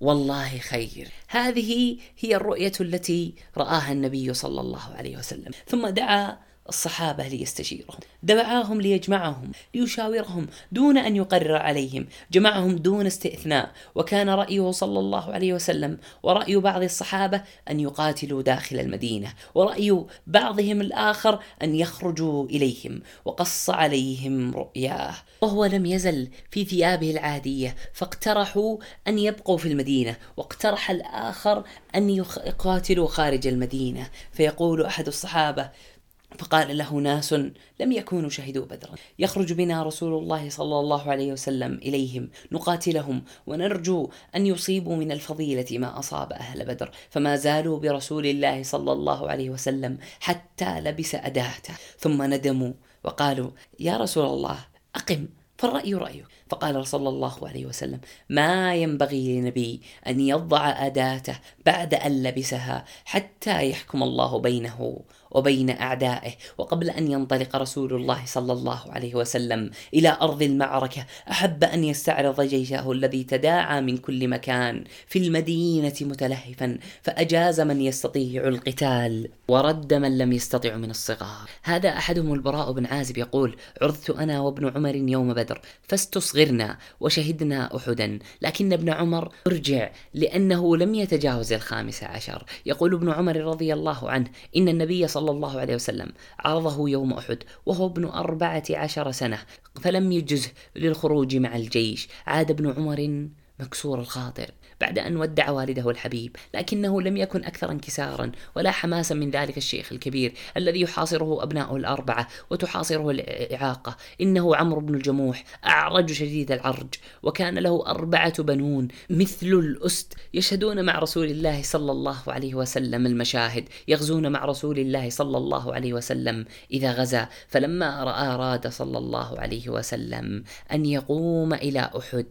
والله خير. هذه هي الرؤية التي رآها النبي صلى الله عليه وسلم. ثم دعا الصحابة ليستشيرهم دعاهم ليجمعهم ليشاورهم دون أن يقرر عليهم جمعهم دون استئثناء وكان رأيه صلى الله عليه وسلم ورأي بعض الصحابة أن يقاتلوا داخل المدينة ورأي بعضهم الآخر أن يخرجوا إليهم وقص عليهم رؤياه. وهو لم يزل في ثيابه العادية فاقترحوا أن يبقوا في المدينة واقترح الآخر أن يقاتلوا خارج المدينة. فيقول أحد الصحابة فقال له ناس لم يكونوا شهدوا بدرا. يخرج بنا رسول الله صلى الله عليه وسلم إليهم نقاتلهم ونرجو أن يصيبوا من الفضيلة ما أصاب أهل بدر. فما زالوا برسول الله صلى الله عليه وسلم حتى لبس اداته ثم ندموا وقالوا يا رسول الله أقم فالرأي رأيك. فقال صلى الله عليه وسلم ما ينبغي لنبي أن يضع أداته بعد أن لبسها حتى يحكم الله بينه وبين أعدائه وقبل أن ينطلق رسول الله صلى الله عليه وسلم إلى أرض المعركة أحب أن يستعرض جيشه الذي تداعى من كل مكان في المدينة متلهفا فأجاز من يستطيع القتال ورد من لم يستطع من الصغار. هذا احدهم البراء بن عازب يقول عرضت أنا وابن عمر يوم بدر فاستصغرنا وشهدنا احدا لكن ابن عمر أرجع لأنه لم يتجاوز الخامس عشر يقول ابن عمر رضي الله عنه إن النبي صلى صلى الله عليه وسلم. عرضه يوم أحد وهو ابن أربعة عشر سنة فلم يجزه للخروج مع الجيش. عاد ابن عمر مكسور الخاطر. بعد أن ودع والده الحبيب لكنه لم يكن أكثر انكسارا ولا حماسا من ذلك الشيخ الكبير الذي يحاصره أبناؤه الأربعة وتحاصره الإعاقة. إنه عمرو بن الجموح أعرج شديد العرج وكان له أربعة بنون مثل الأست يشهدون مع رسول الله صلى الله عليه وسلم المشاهد يغزون مع رسول الله صلى الله عليه وسلم إذا غزا. فلما رأى أراد صلى الله عليه وسلم أن يقوم إلى أحد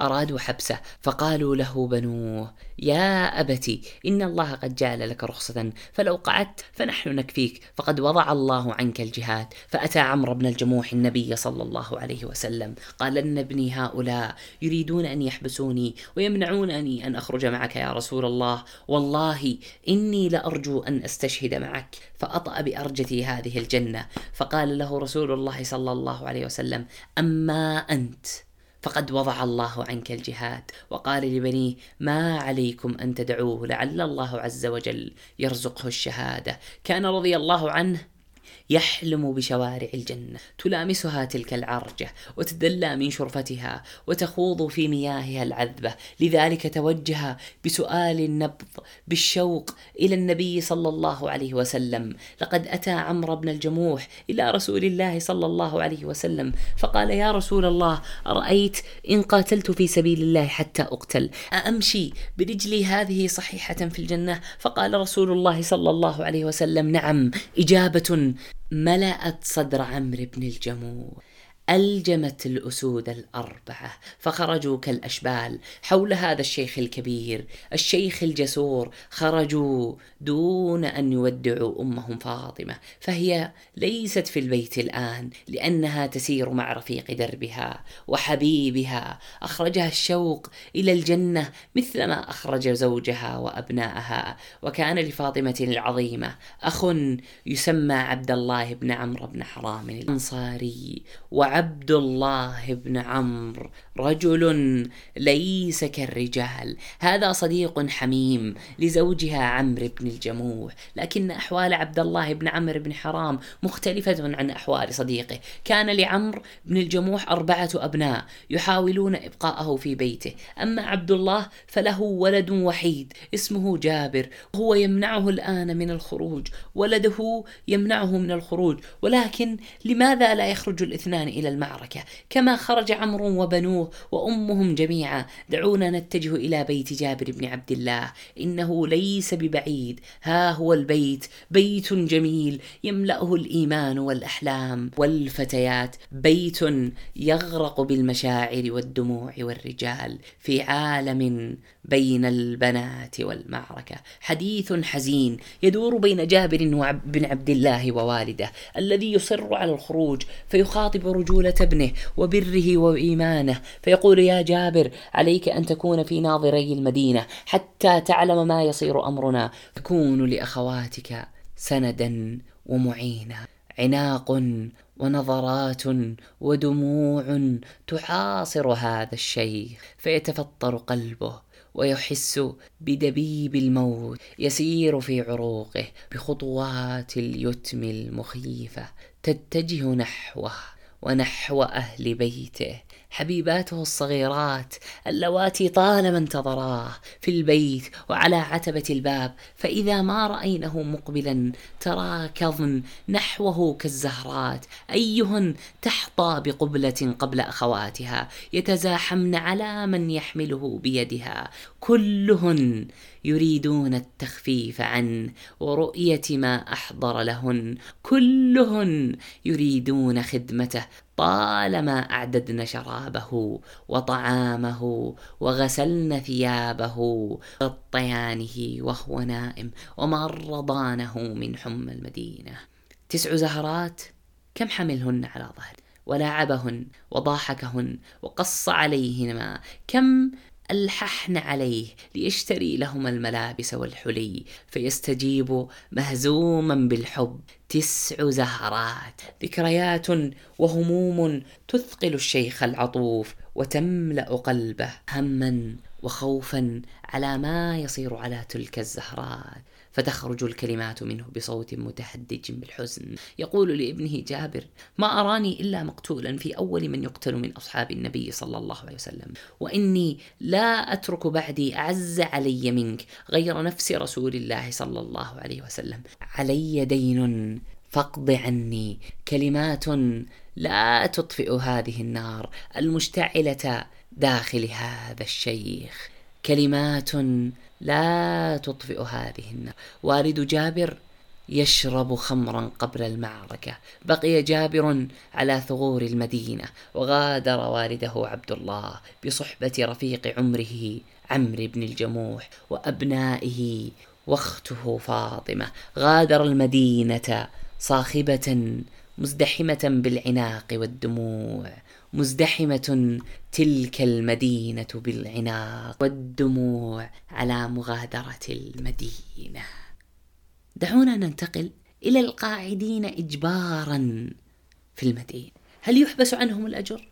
أرادوا حبسه فقالوا له بنوه يا أبتي إن الله قد جعل لك رخصة فلو قعدت فنحن نكفيك فقد وضع الله عنك الجهاد فأتى عمرو بن الجموح النبي صلى الله عليه وسلم. قال إن ابني هؤلاء يريدون أن يحبسوني ويمنعونني أن أخرج معك يا رسول الله. والله إني لأرجو أن أستشهد معك فأطأ بأرجتي هذه الجنة. فقال له رسول الله صلى الله عليه وسلم أما أنت فقد وضع الله عنك الجهاد وقال لبنيه ما عليكم أن تدعوه لعل الله عز وجل يرزقه الشهادة. كان رضي الله عنه يحلم بشوارع الجنة تلامسها تلك العرجة وتدلى من شرفتها وتخوض في مياهها العذبة. لذلك توجه بسؤال النبض بالشوق إلى النبي صلى الله عليه وسلم. لقد أتى عمرو بن الجموح إلى رسول الله صلى الله عليه وسلم فقال يا رسول الله أرأيت إن قاتلت في سبيل الله حتى أقتل؟ أأمشي برجلي هذه صحيحة في الجنة؟ فقال رسول الله صلى الله عليه وسلم نعم إجابة ملأت صدر عمرو بن الجموح ألجمت الأسود الأربعة فخرجوا كالأشبال حول هذا الشيخ الكبير. الشيخ الجسور خرجوا دون أن يودعوا أمهم فاطمة فهي ليست في البيت الآن لأنها تسير مع رفيق دربها وحبيبها. أخرجها الشوق إلى الجنة مثلما أخرج زوجها وأبنائها وكان لفاطمة العظيمة أخ يسمى عبد الله بن عمرو بن حرام الأنصاري وعبد عبد الله بن عمرو رجل ليس كالرجال. هذا صديق حميم لزوجها عمرو بن الجموح. لكن أحوال عبد الله بن عمرو بن حرام مختلفة عن أحوال صديقه. كان لعمرو بن الجموح أربعة أبناء يحاولون إبقاءه في بيته. أما عبد الله فله ولد وحيد اسمه جابر. هو يمنعه الآن من الخروج. ولده يمنعه من الخروج. ولكن لماذا لا يخرج الاثنان إلى المعركة؟ كما خرج عمرو وبنوه وأمهم جميعا دعونا نتجه إلى بيت جابر بن عبد الله. إنه ليس ببعيد. ها هو البيت. بيت جميل يملأه الإيمان والأحلام والفتيات. بيت يغرق بالمشاعر والدموع والرجال في عالم بين البنات والمعركة. حديث حزين يدور بين جابر بن عبد الله ووالده الذي يصر على الخروج فيخاطب رجولة ابنه وبره وإيمانه فيقول يا جابر عليك أن تكون في ناظري المدينة حتى تعلم ما يصير أمرنا. تكون لأخواتك سندا ومعينا. عناق ونظرات ودموع تعاصر هذا الشيخ. فيتفطر قلبه ويحس بدبيب الموت يسير في عروقه بخطوات اليتم المخيفة تتجه نحوه ونحو أهل بيته. حبيباته الصغيرات اللواتي طالما انتظراه في البيت وعلى عتبة الباب فإذا ما رأينه مقبلا تراكضن نحوه كالزهرات. أيهن تحظى بقبلة قبل أخواتها يتزاحمن على من يحمله بيدها. كلهن يريدون التخفيف عنه ورؤية ما أحضر لهن. كلهن يريدون خدمته طالما أعددن شرابه وطعامه وغسلن ثيابه غطيانه وهو نائم ومرضانه من حمى المدينة. تسع زهرات كم حملهن على ظهر؟ ولاعبهن وضاحكهن وقص عليهما كم ألححن عليه ليشتري لهما الملابس والحلي فيستجيب مهزوما بالحب. تسع زهرات ذكريات وهموم تثقل الشيخ العطوف وتملأ قلبه هما وخوفا على ما يصير على تلك الزهراء فتخرج الكلمات منه بصوت متهدج بالحزن. يقول لابنه جابر ما أراني إلا مقتولا في أول من يقتل من أصحاب النبي صلى الله عليه وسلم وإني لا أترك بعدي أعز علي منك غير نفس رسول الله صلى الله عليه وسلم. علي دين فاقض عني. كلمات لا تطفئ هذه النار المشتعلة داخل هذا الشيخ. كلمات لا تطفئ هذه النار والد جابر يشرب خمرا قبل المعركة. بقي جابر على ثغور المدينة وغادر والده عبد الله بصحبة رفيق عمره عمرو بن الجموح وأبنائه واخته فاطمة. غادر المدينة صاخبة مزدحمة بالعناق والدموع. مزدحمة تلك المدينة بالعناق والدموع على مغادرة المدينة. دعونا ننتقل إلى القاعدين إجبارا في المدينة. هل يحبس عنهم الأجر؟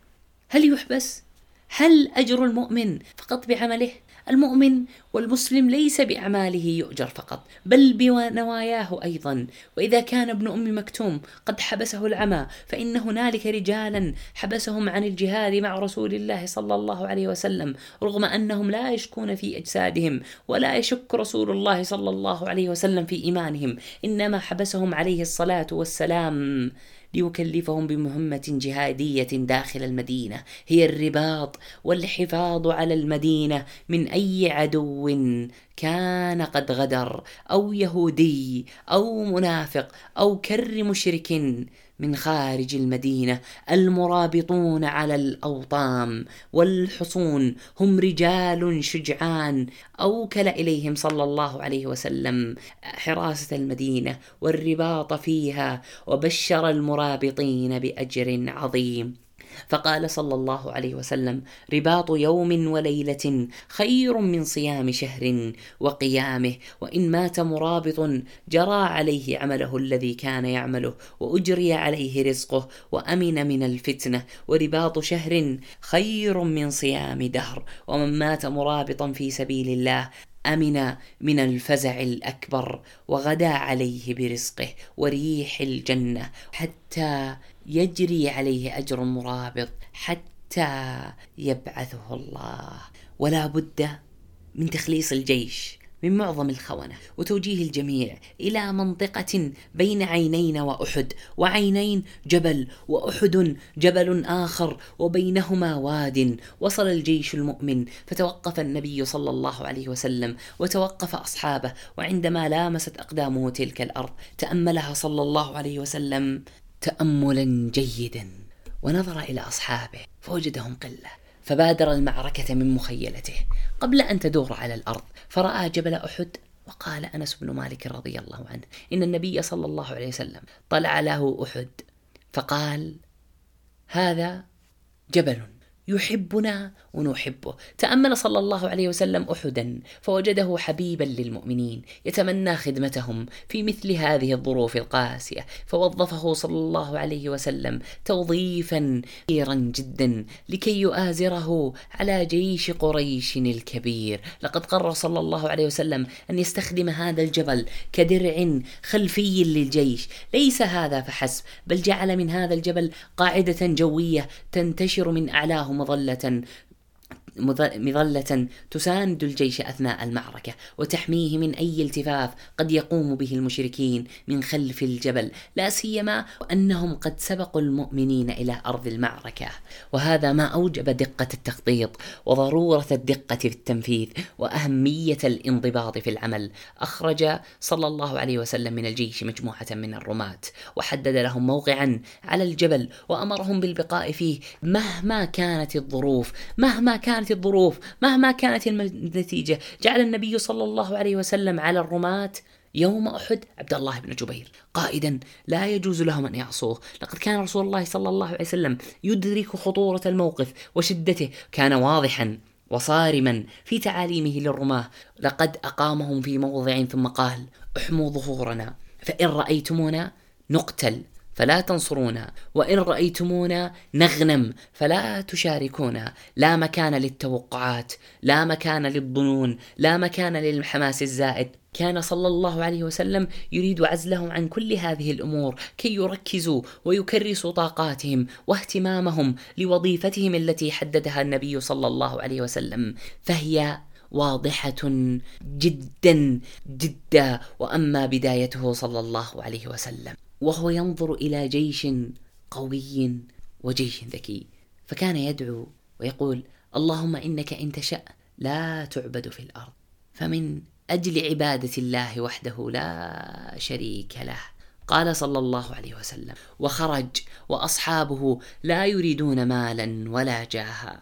هل يحبس؟ هل أجر المؤمن فقط بعمله؟ المؤمن والمسلم ليس بأعماله يؤجر فقط بل بنواياه أيضا. وإذا كان ابن أم مكتوم قد حبسه العمى فإن هنالك رجالا حبسهم عن الجهاد مع رسول الله صلى الله عليه وسلم رغم أنهم لا يشكون في أجسادهم ولا يشك رسول الله صلى الله عليه وسلم في إيمانهم إنما حبسهم عليه الصلاة والسلام. ليكلفهم بمهمة جهادية داخل المدينة. هي الرباط والحفاظ على المدينة من أي عدو كان قد غدر أو يهودي أو منافق أو كر مشرك من خارج المدينة. المرابطون على الاوطام والحصون هم رجال شجعان. أوكل إليهم صلى الله عليه وسلم حراسة المدينة والرباط فيها وبشر المرابطين بأجر عظيم. فقال صلى الله عليه وسلم رباط يوم وليلة خير من صيام شهر وقيامه وإن مات مرابط جرى عليه عمله الذي كان يعمله وأجري عليه رزقه وأمن من الفتنة ورباط شهر خير من صيام دهر ومن مات مرابطا في سبيل الله أمن من الفزع الأكبر وغدا عليه برزقه وريح الجنة حتى يجري عليه أجر مرابط حتى يبعثه الله. ولا بد من تخليص الجيش من معظم الخونة وتوجيه الجميع إلى منطقة بين عينين وأحد وعينين جبل وأحد جبل آخر وبينهما واد. وصل الجيش المؤمن فتوقف النبي صلى الله عليه وسلم وتوقف أصحابه وعندما لامست أقدامه تلك الأرض تأملها صلى الله عليه وسلم. تأملا جيدا ونظر إلى أصحابه فوجدهم قلة فبادر المعركة من مخيلته. قبل أن تدور على الأرض فرأى جبل أحد وقال أنس بن مالك رضي الله عنه إن النبي صلى الله عليه وسلم طلع له أحد فقال هذا جبل يحبنا ونحبه. تأمل صلى الله عليه وسلم أحدا فوجده حبيبا للمؤمنين يتمنى خدمتهم في مثل هذه الظروف القاسية فوظفه صلى الله عليه وسلم توظيفا كبيرا جدا لكي يؤازره على جيش قريش الكبير. لقد قرر صلى الله عليه وسلم أن يستخدم هذا الجبل كدرع خلفي للجيش. ليس هذا فحسب بل جعل من هذا الجبل قاعدة جوية تنتشر من اعلاه مظلة مظلة تساند الجيش أثناء المعركة وتحميه من أي التفاف قد يقوم به المشركين من خلف الجبل لا سيما وأنهم قد سبقوا المؤمنين إلى أرض المعركة. وهذا ما أوجب دقة التخطيط وضرورة الدقة في التنفيذ وأهمية الانضباط في العمل. أخرج صلى الله عليه وسلم من الجيش مجموعة من الرماة وحدد لهم موقعا على الجبل وأمرهم بالبقاء فيه مهما كانت الظروف مهما كانت كانت الظروف مهما كانت النتيجة. جعل النبي صلى الله عليه وسلم على الرماة يوم أحد عبد الله بن جبير قائدا لا يجوز لهم أن يعصوه. لقد كان رسول الله صلى الله عليه وسلم يدرك خطورة الموقف وشدته كان واضحا وصارما في تعاليمه للرماة. لقد أقامهم في موضع ثم قال احموا ظهورنا فإن رأيتمونا نقتل. فلا تنصرونا وإن رأيتمونا نغنم فلا تشاركونا. لا مكان للتوقعات لا مكان للظنون لا مكان للحماس الزائد. كان صلى الله عليه وسلم يريد عزلهم عن كل هذه الأمور كي يركزوا ويكرسوا طاقاتهم واهتمامهم لوظيفتهم التي حددها النبي صلى الله عليه وسلم. فهي واضحة جدا جدا وأما بدايته صلى الله عليه وسلم. وهو ينظر إلى جيش قوي وجيش ذكي فكان يدعو ويقول اللهم إنك إن تشأ لا تعبد في الأرض فمن أجل عبادة الله وحده لا شريك له. قال صلى الله عليه وسلم وخرج وأصحابه لا يريدون مالا ولا جاها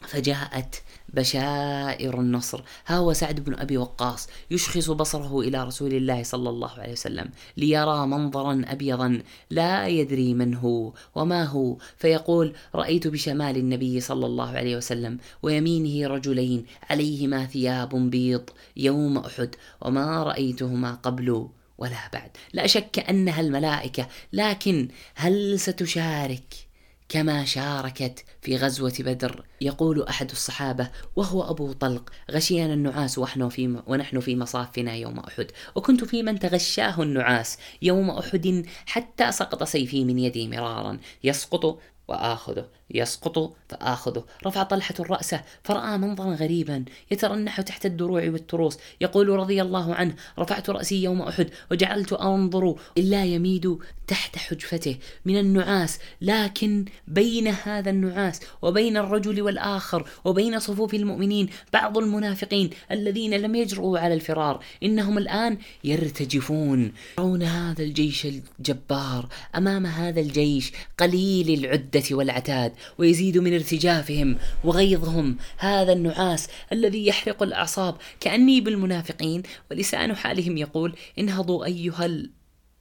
فجاءت بشائر النصر. ها هو سعد بن أبي وقاص يشخص بصره إلى رسول الله صلى الله عليه وسلم ليرى منظرا ابيضا لا يدري من هو وما هو فيقول رأيت بشمال النبي صلى الله عليه وسلم ويمينه رجلين عليهما ثياب بيض يوم أحد وما رأيتهما قبل ولا بعد. لا شك أنها الملائكة لكن هل ستشارك كما شاركت في غزوة بدر. يقول أحد الصحابة وهو أبو طلق غشينا النعاس ونحن في ونحن في مصافنا يوم أحد. وكنت في من تغشاه النعاس يوم أحد حتى سقط سيفي من يدي مرارا. يسقط وآخذه. يسقط فآخذه. رفع طلحة رأسه فرأى منظرا غريبا يترنح تحت الدروع والتروس. يقول رضي الله عنه رفعت رأسي يوم أحد وجعلت أنظر إلا يميد تحت حجفته. من النعاس لكن بين هذا النعاس وبين الرجل والآخر وبين صفوف المؤمنين بعض المنافقين الذين لم يجرؤوا على الفرار إنهم الآن يرتجفون. يرون هذا الجيش الجبار أمام هذا الجيش قليل العدة والعتاد. ويزيد من ارتجافهم وغيظهم. هذا النعاس الذي يحرق الأعصاب كأني بالمنافقين ولسان حالهم يقول انهضوا أيها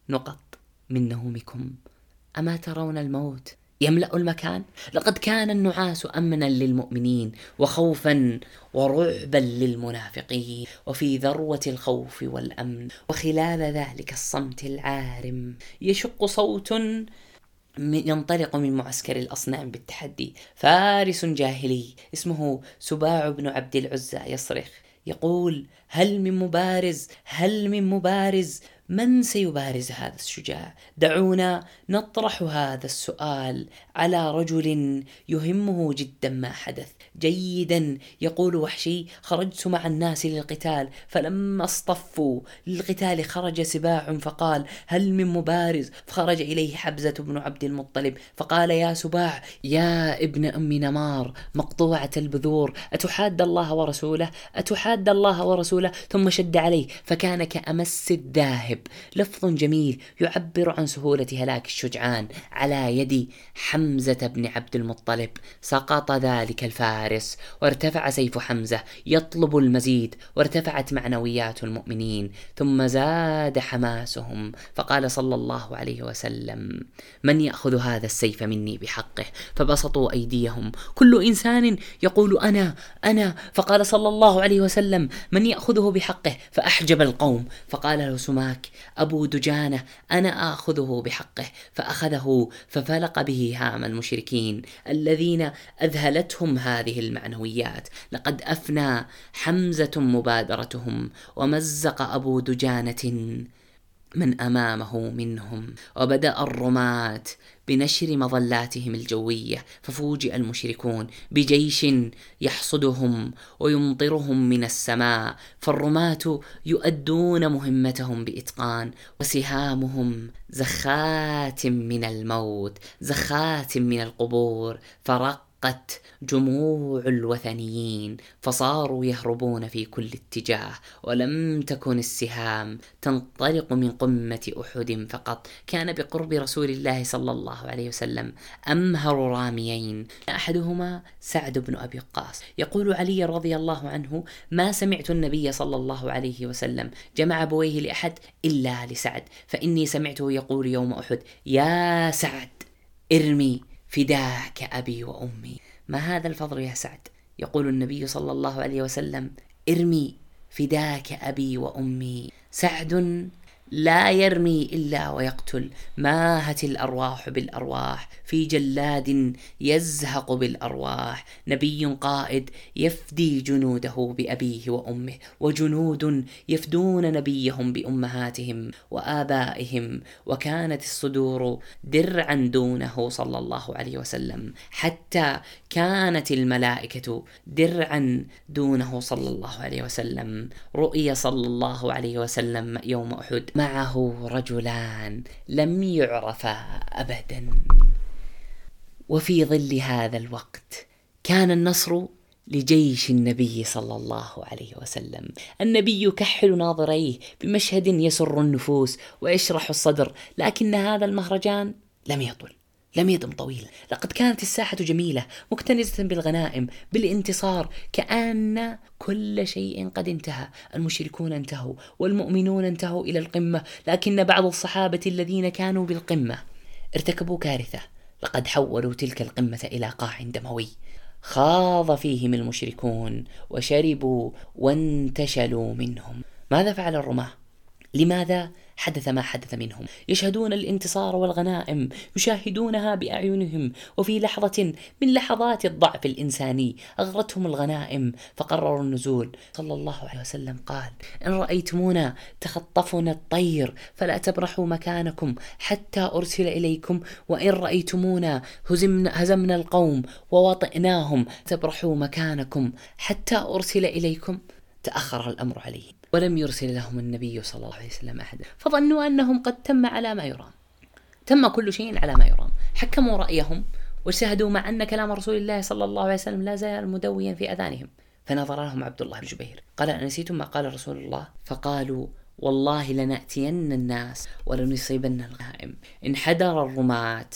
النقط من نومكم. أما ترون الموت يملأ المكان؟ لقد كان النعاس أمنا للمؤمنين وخوفا ورعبا للمنافقين وفي ذروة الخوف والأمن وخلال ذلك الصمت العارم. يشق صوت ينطلق من معسكر الأصنام بالتحدي. فارس جاهلي اسمه سباع بن عبد العزى يصرخ. يقول هل من مبارز هل من مبارز من سيبارز هذا الشجاع؟ دعونا نطرح هذا السؤال على رجل يهمه جدا ما حدث. جيدا. يقول وحشي خرجت مع الناس للقتال فلما اصطفوا للقتال خرج سباع فقال هل من مبارز؟ فخرج إليه حبزة بن عبد المطلب فقال يا سباع يا ابن أم نمار مقطوعة البذور أتحاد الله ورسوله؟ أتحاد الله ورسوله ثم شد عليه فكان كأمس الذاهب. لفظ جميل يعبر عن سهولة هلاك الشجعان. على يد حمزة بن عبد المطلب سقط ذلك الفارس الفارس وارتفع سيف حمزة يطلب المزيد وارتفعت معنويات المؤمنين ثم زاد حماسهم فقال صلى الله عليه وسلم من يأخذ هذا السيف مني بحقه؟ فبسطوا أيديهم. كل إنسان يقول أنا أنا. فقال صلى الله عليه وسلم من يأخذه بحقه؟ فأحجب القوم. فقال له سماك أبو دجانة أنا آخذه بحقه. فأخذه ففلق به هام المشركين الذين أذهلتهم هذه المعنويات. لقد أفنى حمزة مبادرتهم ومزق أبو دجانة من أمامه منهم وبدأ الرماة بنشر مظلاتهم الجوية ففوجئ المشركون بجيش يحصدهم ويمطرهم من السماء فالرماة يؤدون مهمتهم بإتقان وسهامهم زخات من الموت زخات من القبور فرق فقت جموع الوثنيين فصاروا يهربون في كل اتجاه ولم تكن السهام تنطلق من قمة أحد فقط. كان بقرب رسول الله صلى الله عليه وسلم أمهر راميين أحدهما سعد بن أبي وقاص يقول علي رضي الله عنه ما سمعت النبي صلى الله عليه وسلم جمع بويه لأحد إلا لسعد فإني سمعته يقول يوم أحد يا سعد إرمي فداك أبي وأمي. ما هذا الفضل يا سعد؟ يقول النبي صلى الله عليه وسلم ارمي فداك أبي وأمي. سعد لا يرمي إلا ويقتل. ماهت الأرواح بالأرواح. في جلاد يزهق بالأرواح نبي قائد يفدي جنوده بأبيه وأمه وجنود يفدون نبيهم بأمهاتهم وآبائهم وكانت الصدور درعا دونه صلى الله عليه وسلم حتى كانت الملائكة درعا دونه صلى الله عليه وسلم. رؤي صلى الله عليه وسلم يوم أحد معه رجلان لم يعرفا أبدا. وفي ظل هذا الوقت كان النصر لجيش النبي صلى الله عليه وسلم. النبي يكحل ناظريه بمشهد يسر النفوس ويشرح الصدر لكن هذا المهرجان لم يطل لم يدم طويلا لقد كانت الساحة جميلة مكتنزة بالغنائم بالانتصار كأن كل شيء قد انتهى. المشركون انتهوا والمؤمنون انتهوا إلى القمة لكن بعض الصحابة الذين كانوا بالقمة ارتكبوا كارثة. لقد حولوا تلك القمة إلى قاع دموي. خاض فيهم المشركون وشربوا وانتشلوا منهم. ماذا فعل الرماة؟ لماذا حدث ما حدث منهم؟ يشهدون الانتصار والغنائم يشاهدونها بأعينهم وفي لحظة من لحظات الضعف الإنساني أغرتهم الغنائم فقرروا النزول. صلى الله عليه وسلم قال إن رأيتمونا تخطفنا الطير فلا تبرحوا مكانكم حتى أرسل إليكم وإن رأيتمونا هزمنا, هزمنا القوم ووطئناهم تبرحوا مكانكم حتى أرسل إليكم. تأخر الأمر عليهم ولم يرسل لهم النبي صلى الله عليه وسلم أحدا فظنوا أنهم قد تم على ما يرام. تم كل شيء على ما يرام. حكموا رأيهم وشهدوا مع أن كلام رسول الله صلى الله عليه وسلم لا زال مدويا في أذانهم. فنظر لهم عبد الله بن جبير. قال أنسيتم ما قال رسول الله؟ فقالوا والله لنأتين الناس ولنصيبن الغائم انحدر الرماة.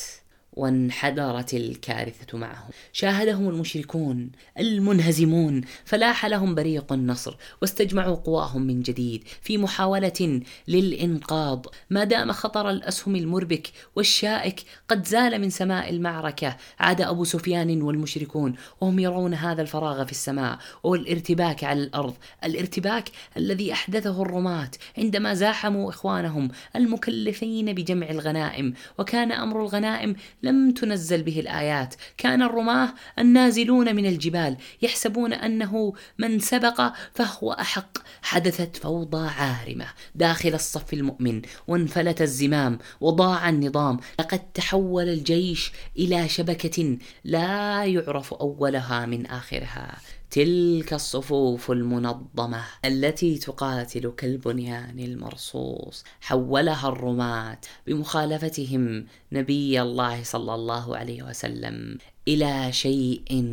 وانحدرت الكارثة معهم. شاهدهم المشركون المنهزمون فلاح لهم بريق النصر واستجمعوا قواهم من جديد في محاولة للإنقاذ ما دام خطر الأسهم المربك والشائك قد زال من سماء المعركة عاد أبو سفيان والمشركون وهم يرون هذا الفراغ في السماء والارتباك على الأرض. الارتباك الذي أحدثه الرماة عندما زاحموا إخوانهم المكلفين بجمع الغنائم وكان أمر الغنائم لم تنزل به الآيات. كان الرماة النازلون من الجبال يحسبون أنه من سبق فهو أحق. حدثت فوضى عارمة داخل الصف المؤمن وانفلت الزمام وضاع النظام. لقد تحول الجيش إلى شبكة لا يعرف أولها من آخرها. تلك الصفوف المنظمة التي تقاتل كالبنيان المرصوص. حولها الرماة بمخالفتهم نبي الله صلى الله عليه وسلم إلى شيء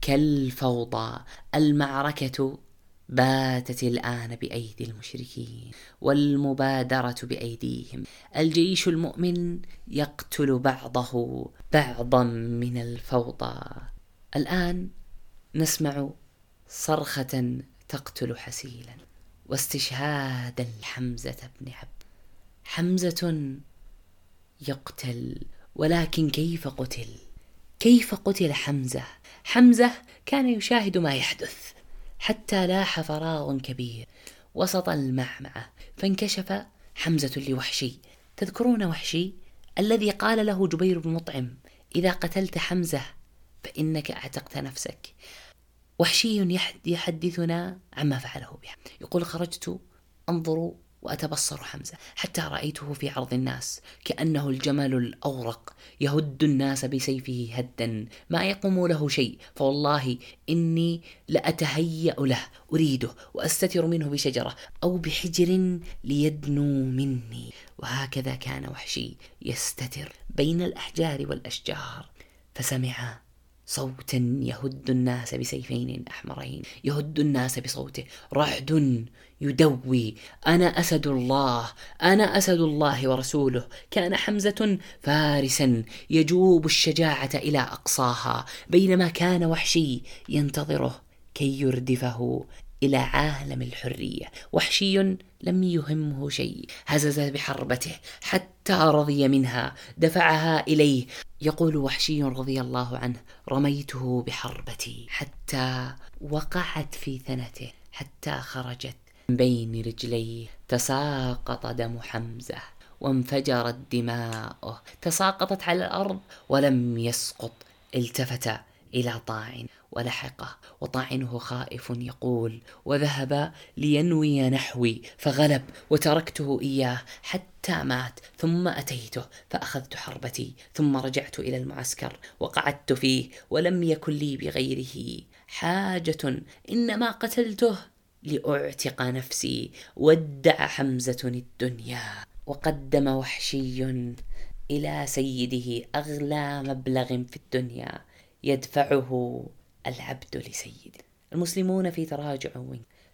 كالفوضى. المعركة باتت الآن بأيدي المشركين والمبادرة بأيديهم. الجيش المؤمن يقتل بعضه بعضا من الفوضى. الآن نسمع صرخة تقتل حسيلا واستشهادا لحمزة بن عبد حمزة يقتل ولكن كيف قتل؟ كيف قتل حمزة؟ حمزة كان يشاهد ما يحدث حتى لاح فراغ كبير وسط المعمعة فانكشف حمزة لوحشي تذكرون وحشي الذي قال له جبير بن مطعم إذا قتلت حمزة فإنك أعتقت نفسك وحشي يحدثنا عما فعله بها. يقول خرجت أنظر وأتبصر حمزة حتى رأيته في عرض الناس كأنه الجمل الأورق يهد الناس بسيفه هدا ما يقوم له شيء. فوالله إني لأتهيأ له أريده وأستتر منه بشجرة أو بحجر ليدنو مني. وهكذا كان وحشي يستتر بين الأحجار والأشجار. فسمع صوتا يهد الناس بسيفين أحمرين. يهد الناس بصوته رعد يدوي. أنا أسد الله أنا أسد الله ورسوله. كان حمزة فارسا يجوب الشجاعة إلى أقصاها بينما كان وحشي ينتظره كي يردفه. إلى عالم الحرية وحشي لم يهمه شيء هزز بحربته حتى رضي منها دفعها إليه. يقول وحشي رضي الله عنه رميته بحربتي حتى وقعت في ثنته حتى خرجت بين رجليه. تساقط دم حمزة وانفجرت دماؤه. تساقطت على الأرض ولم يسقط التفت إلى طاعن. ولحقه. وطاعنه خائف يقول وذهب لينوي نحوي فغلب وتركته إياه حتى مات ثم أتيته فأخذت حربتي ثم رجعت إلى المعسكر وقعدت فيه ولم يكن لي بغيره. حاجة إنما قتلته لأعتق نفسي ودع حمزة الدنيا. وقدم وحشي إلى سيده أغلى مبلغ في الدنيا يدفعه العبد لسيده المسلمون في تراجع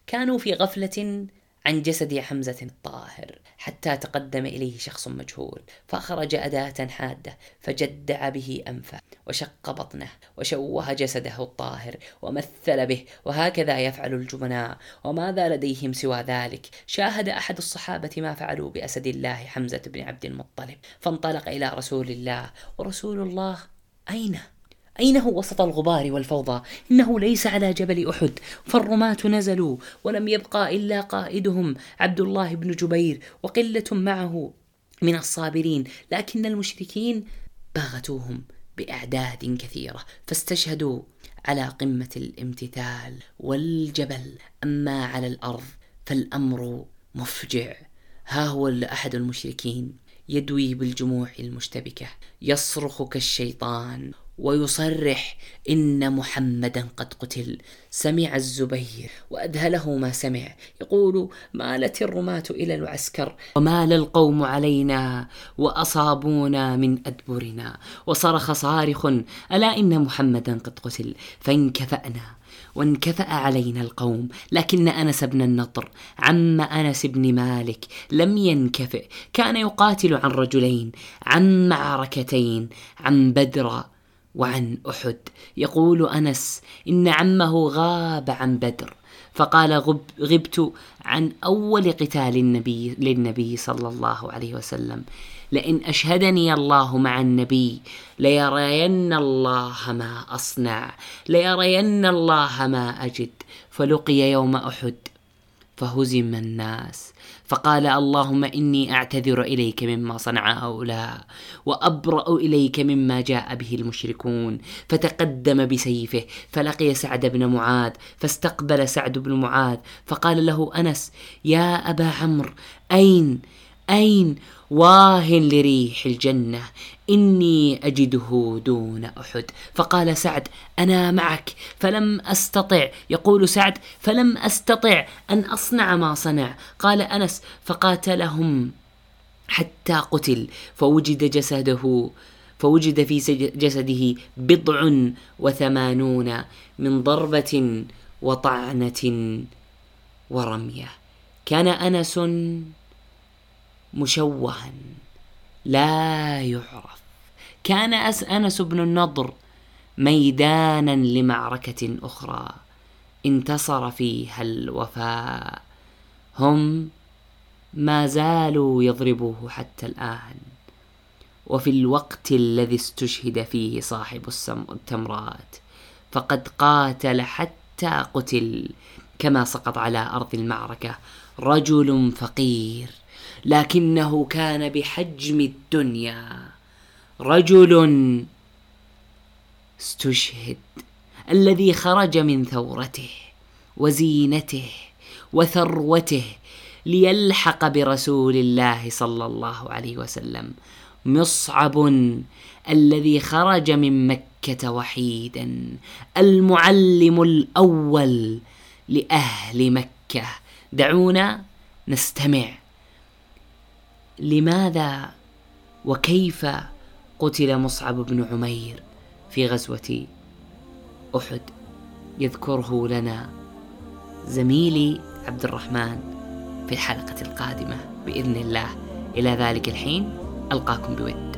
كانوا في غفلة عن جسد حمزة الطاهر حتى تقدم إليه شخص مجهول فأخرج أداة حادة فجدع به أنفه وشق بطنه وشوه جسده الطاهر ومثل به وهكذا يفعل الجبناء وماذا لديهم سوى ذلك. شاهد أحد الصحابة ما فعلوا بأسد الله حمزة بن عبد المطلب فانطلق إلى رسول الله. ورسول الله أين؟ أين هو وسط الغبار والفوضى؟ إنه ليس على جبل أحد. فالرماة نزلوا ولم يبقى إلا قائدهم عبد الله بن جبير وقلة معه من الصابرين. لكن المشركين باغتوهم بأعداد كثيرة فاستشهدوا على قمة الامتثال والجبل. أما على الأرض فالأمر مفجع. ها هو أحد المشركين يدوي بالجموع المشتبكة يصرخ كالشيطان. ويصرح إن محمدا قد قتل. سمع الزبير وأذهله ما سمع. يقول مالت الرماة إلى العسكر؟ ومال القوم علينا وأصابونا من أدبرنا. وصرخ صارخ ألا إن محمدا قد قتل؟ فانكفأنا وانكفأ علينا القوم. لكن أنس بن النضر عم أنس بن مالك لم ينكفئ. كان يقاتل عن رجلين عن معركتين عن بدر وعن أحد. يقول أنس إن عمه غاب عن بدر فقال غب غبت عن أول قتال النبي للنبي صلى الله عليه وسلم. لئن أشهدني الله مع النبي ليرين الله ما أصنع ليرين الله ما أجد. فلقي يوم أحد فهزم الناس. فقال اللهم إني أعتذر إليك مما صنع هؤلاء وأبرأ إليك مما جاء به المشركون. فتقدم بسيفه فلقي سعد بن معاذ فاستقبل سعد بن معاذ فقال له أنس يا أبا عمرو أين أين واه لريح الجنة؟ إني أجده دون أحد. فقال سعد أنا معك فلم أستطع. يقول سعد فلم أستطع أن أصنع ما صنع. قال أنس فقاتلهم حتى قتل. فوجد جسده فوجد في جسده بضع وثمانون من ضربة وطعنة ورمية. كان أنس مشوها. لا يعرف. كان أنس بن النضر ميدانا لمعركة أخرى. انتصر فيها الوفاء. هم ما زالوا يضربوه حتى الآن. وفي الوقت الذي استشهد فيه صاحب التمرات فقد قاتل حتى قتل. كما سقط على أرض المعركة رجل فقير. لكنه كان بحجم الدنيا. رجل استشهد الذي خرج من ثورته وزينته وثروته ليلحق برسول الله صلى الله عليه وسلم. مصعب الذي خرج من مكة وحيدا المعلم الأول لأهل مكة. دعونا نستمع. لماذا وكيف قتل مصعب بن عمير في غزوة أحد؟ يذكره لنا زميلي عبد الرحمن في الحلقة القادمة بإذن الله. إلى ذلك الحين ألقاكم بود.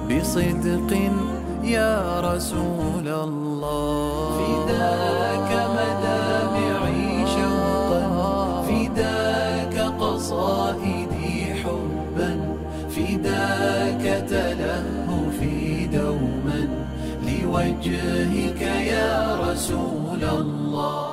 بصدق يا رسول الله. فداك مدامعي شوقا فداك قصائدي حبا فداك تلهفي دوما لوجهك يا رسول الله.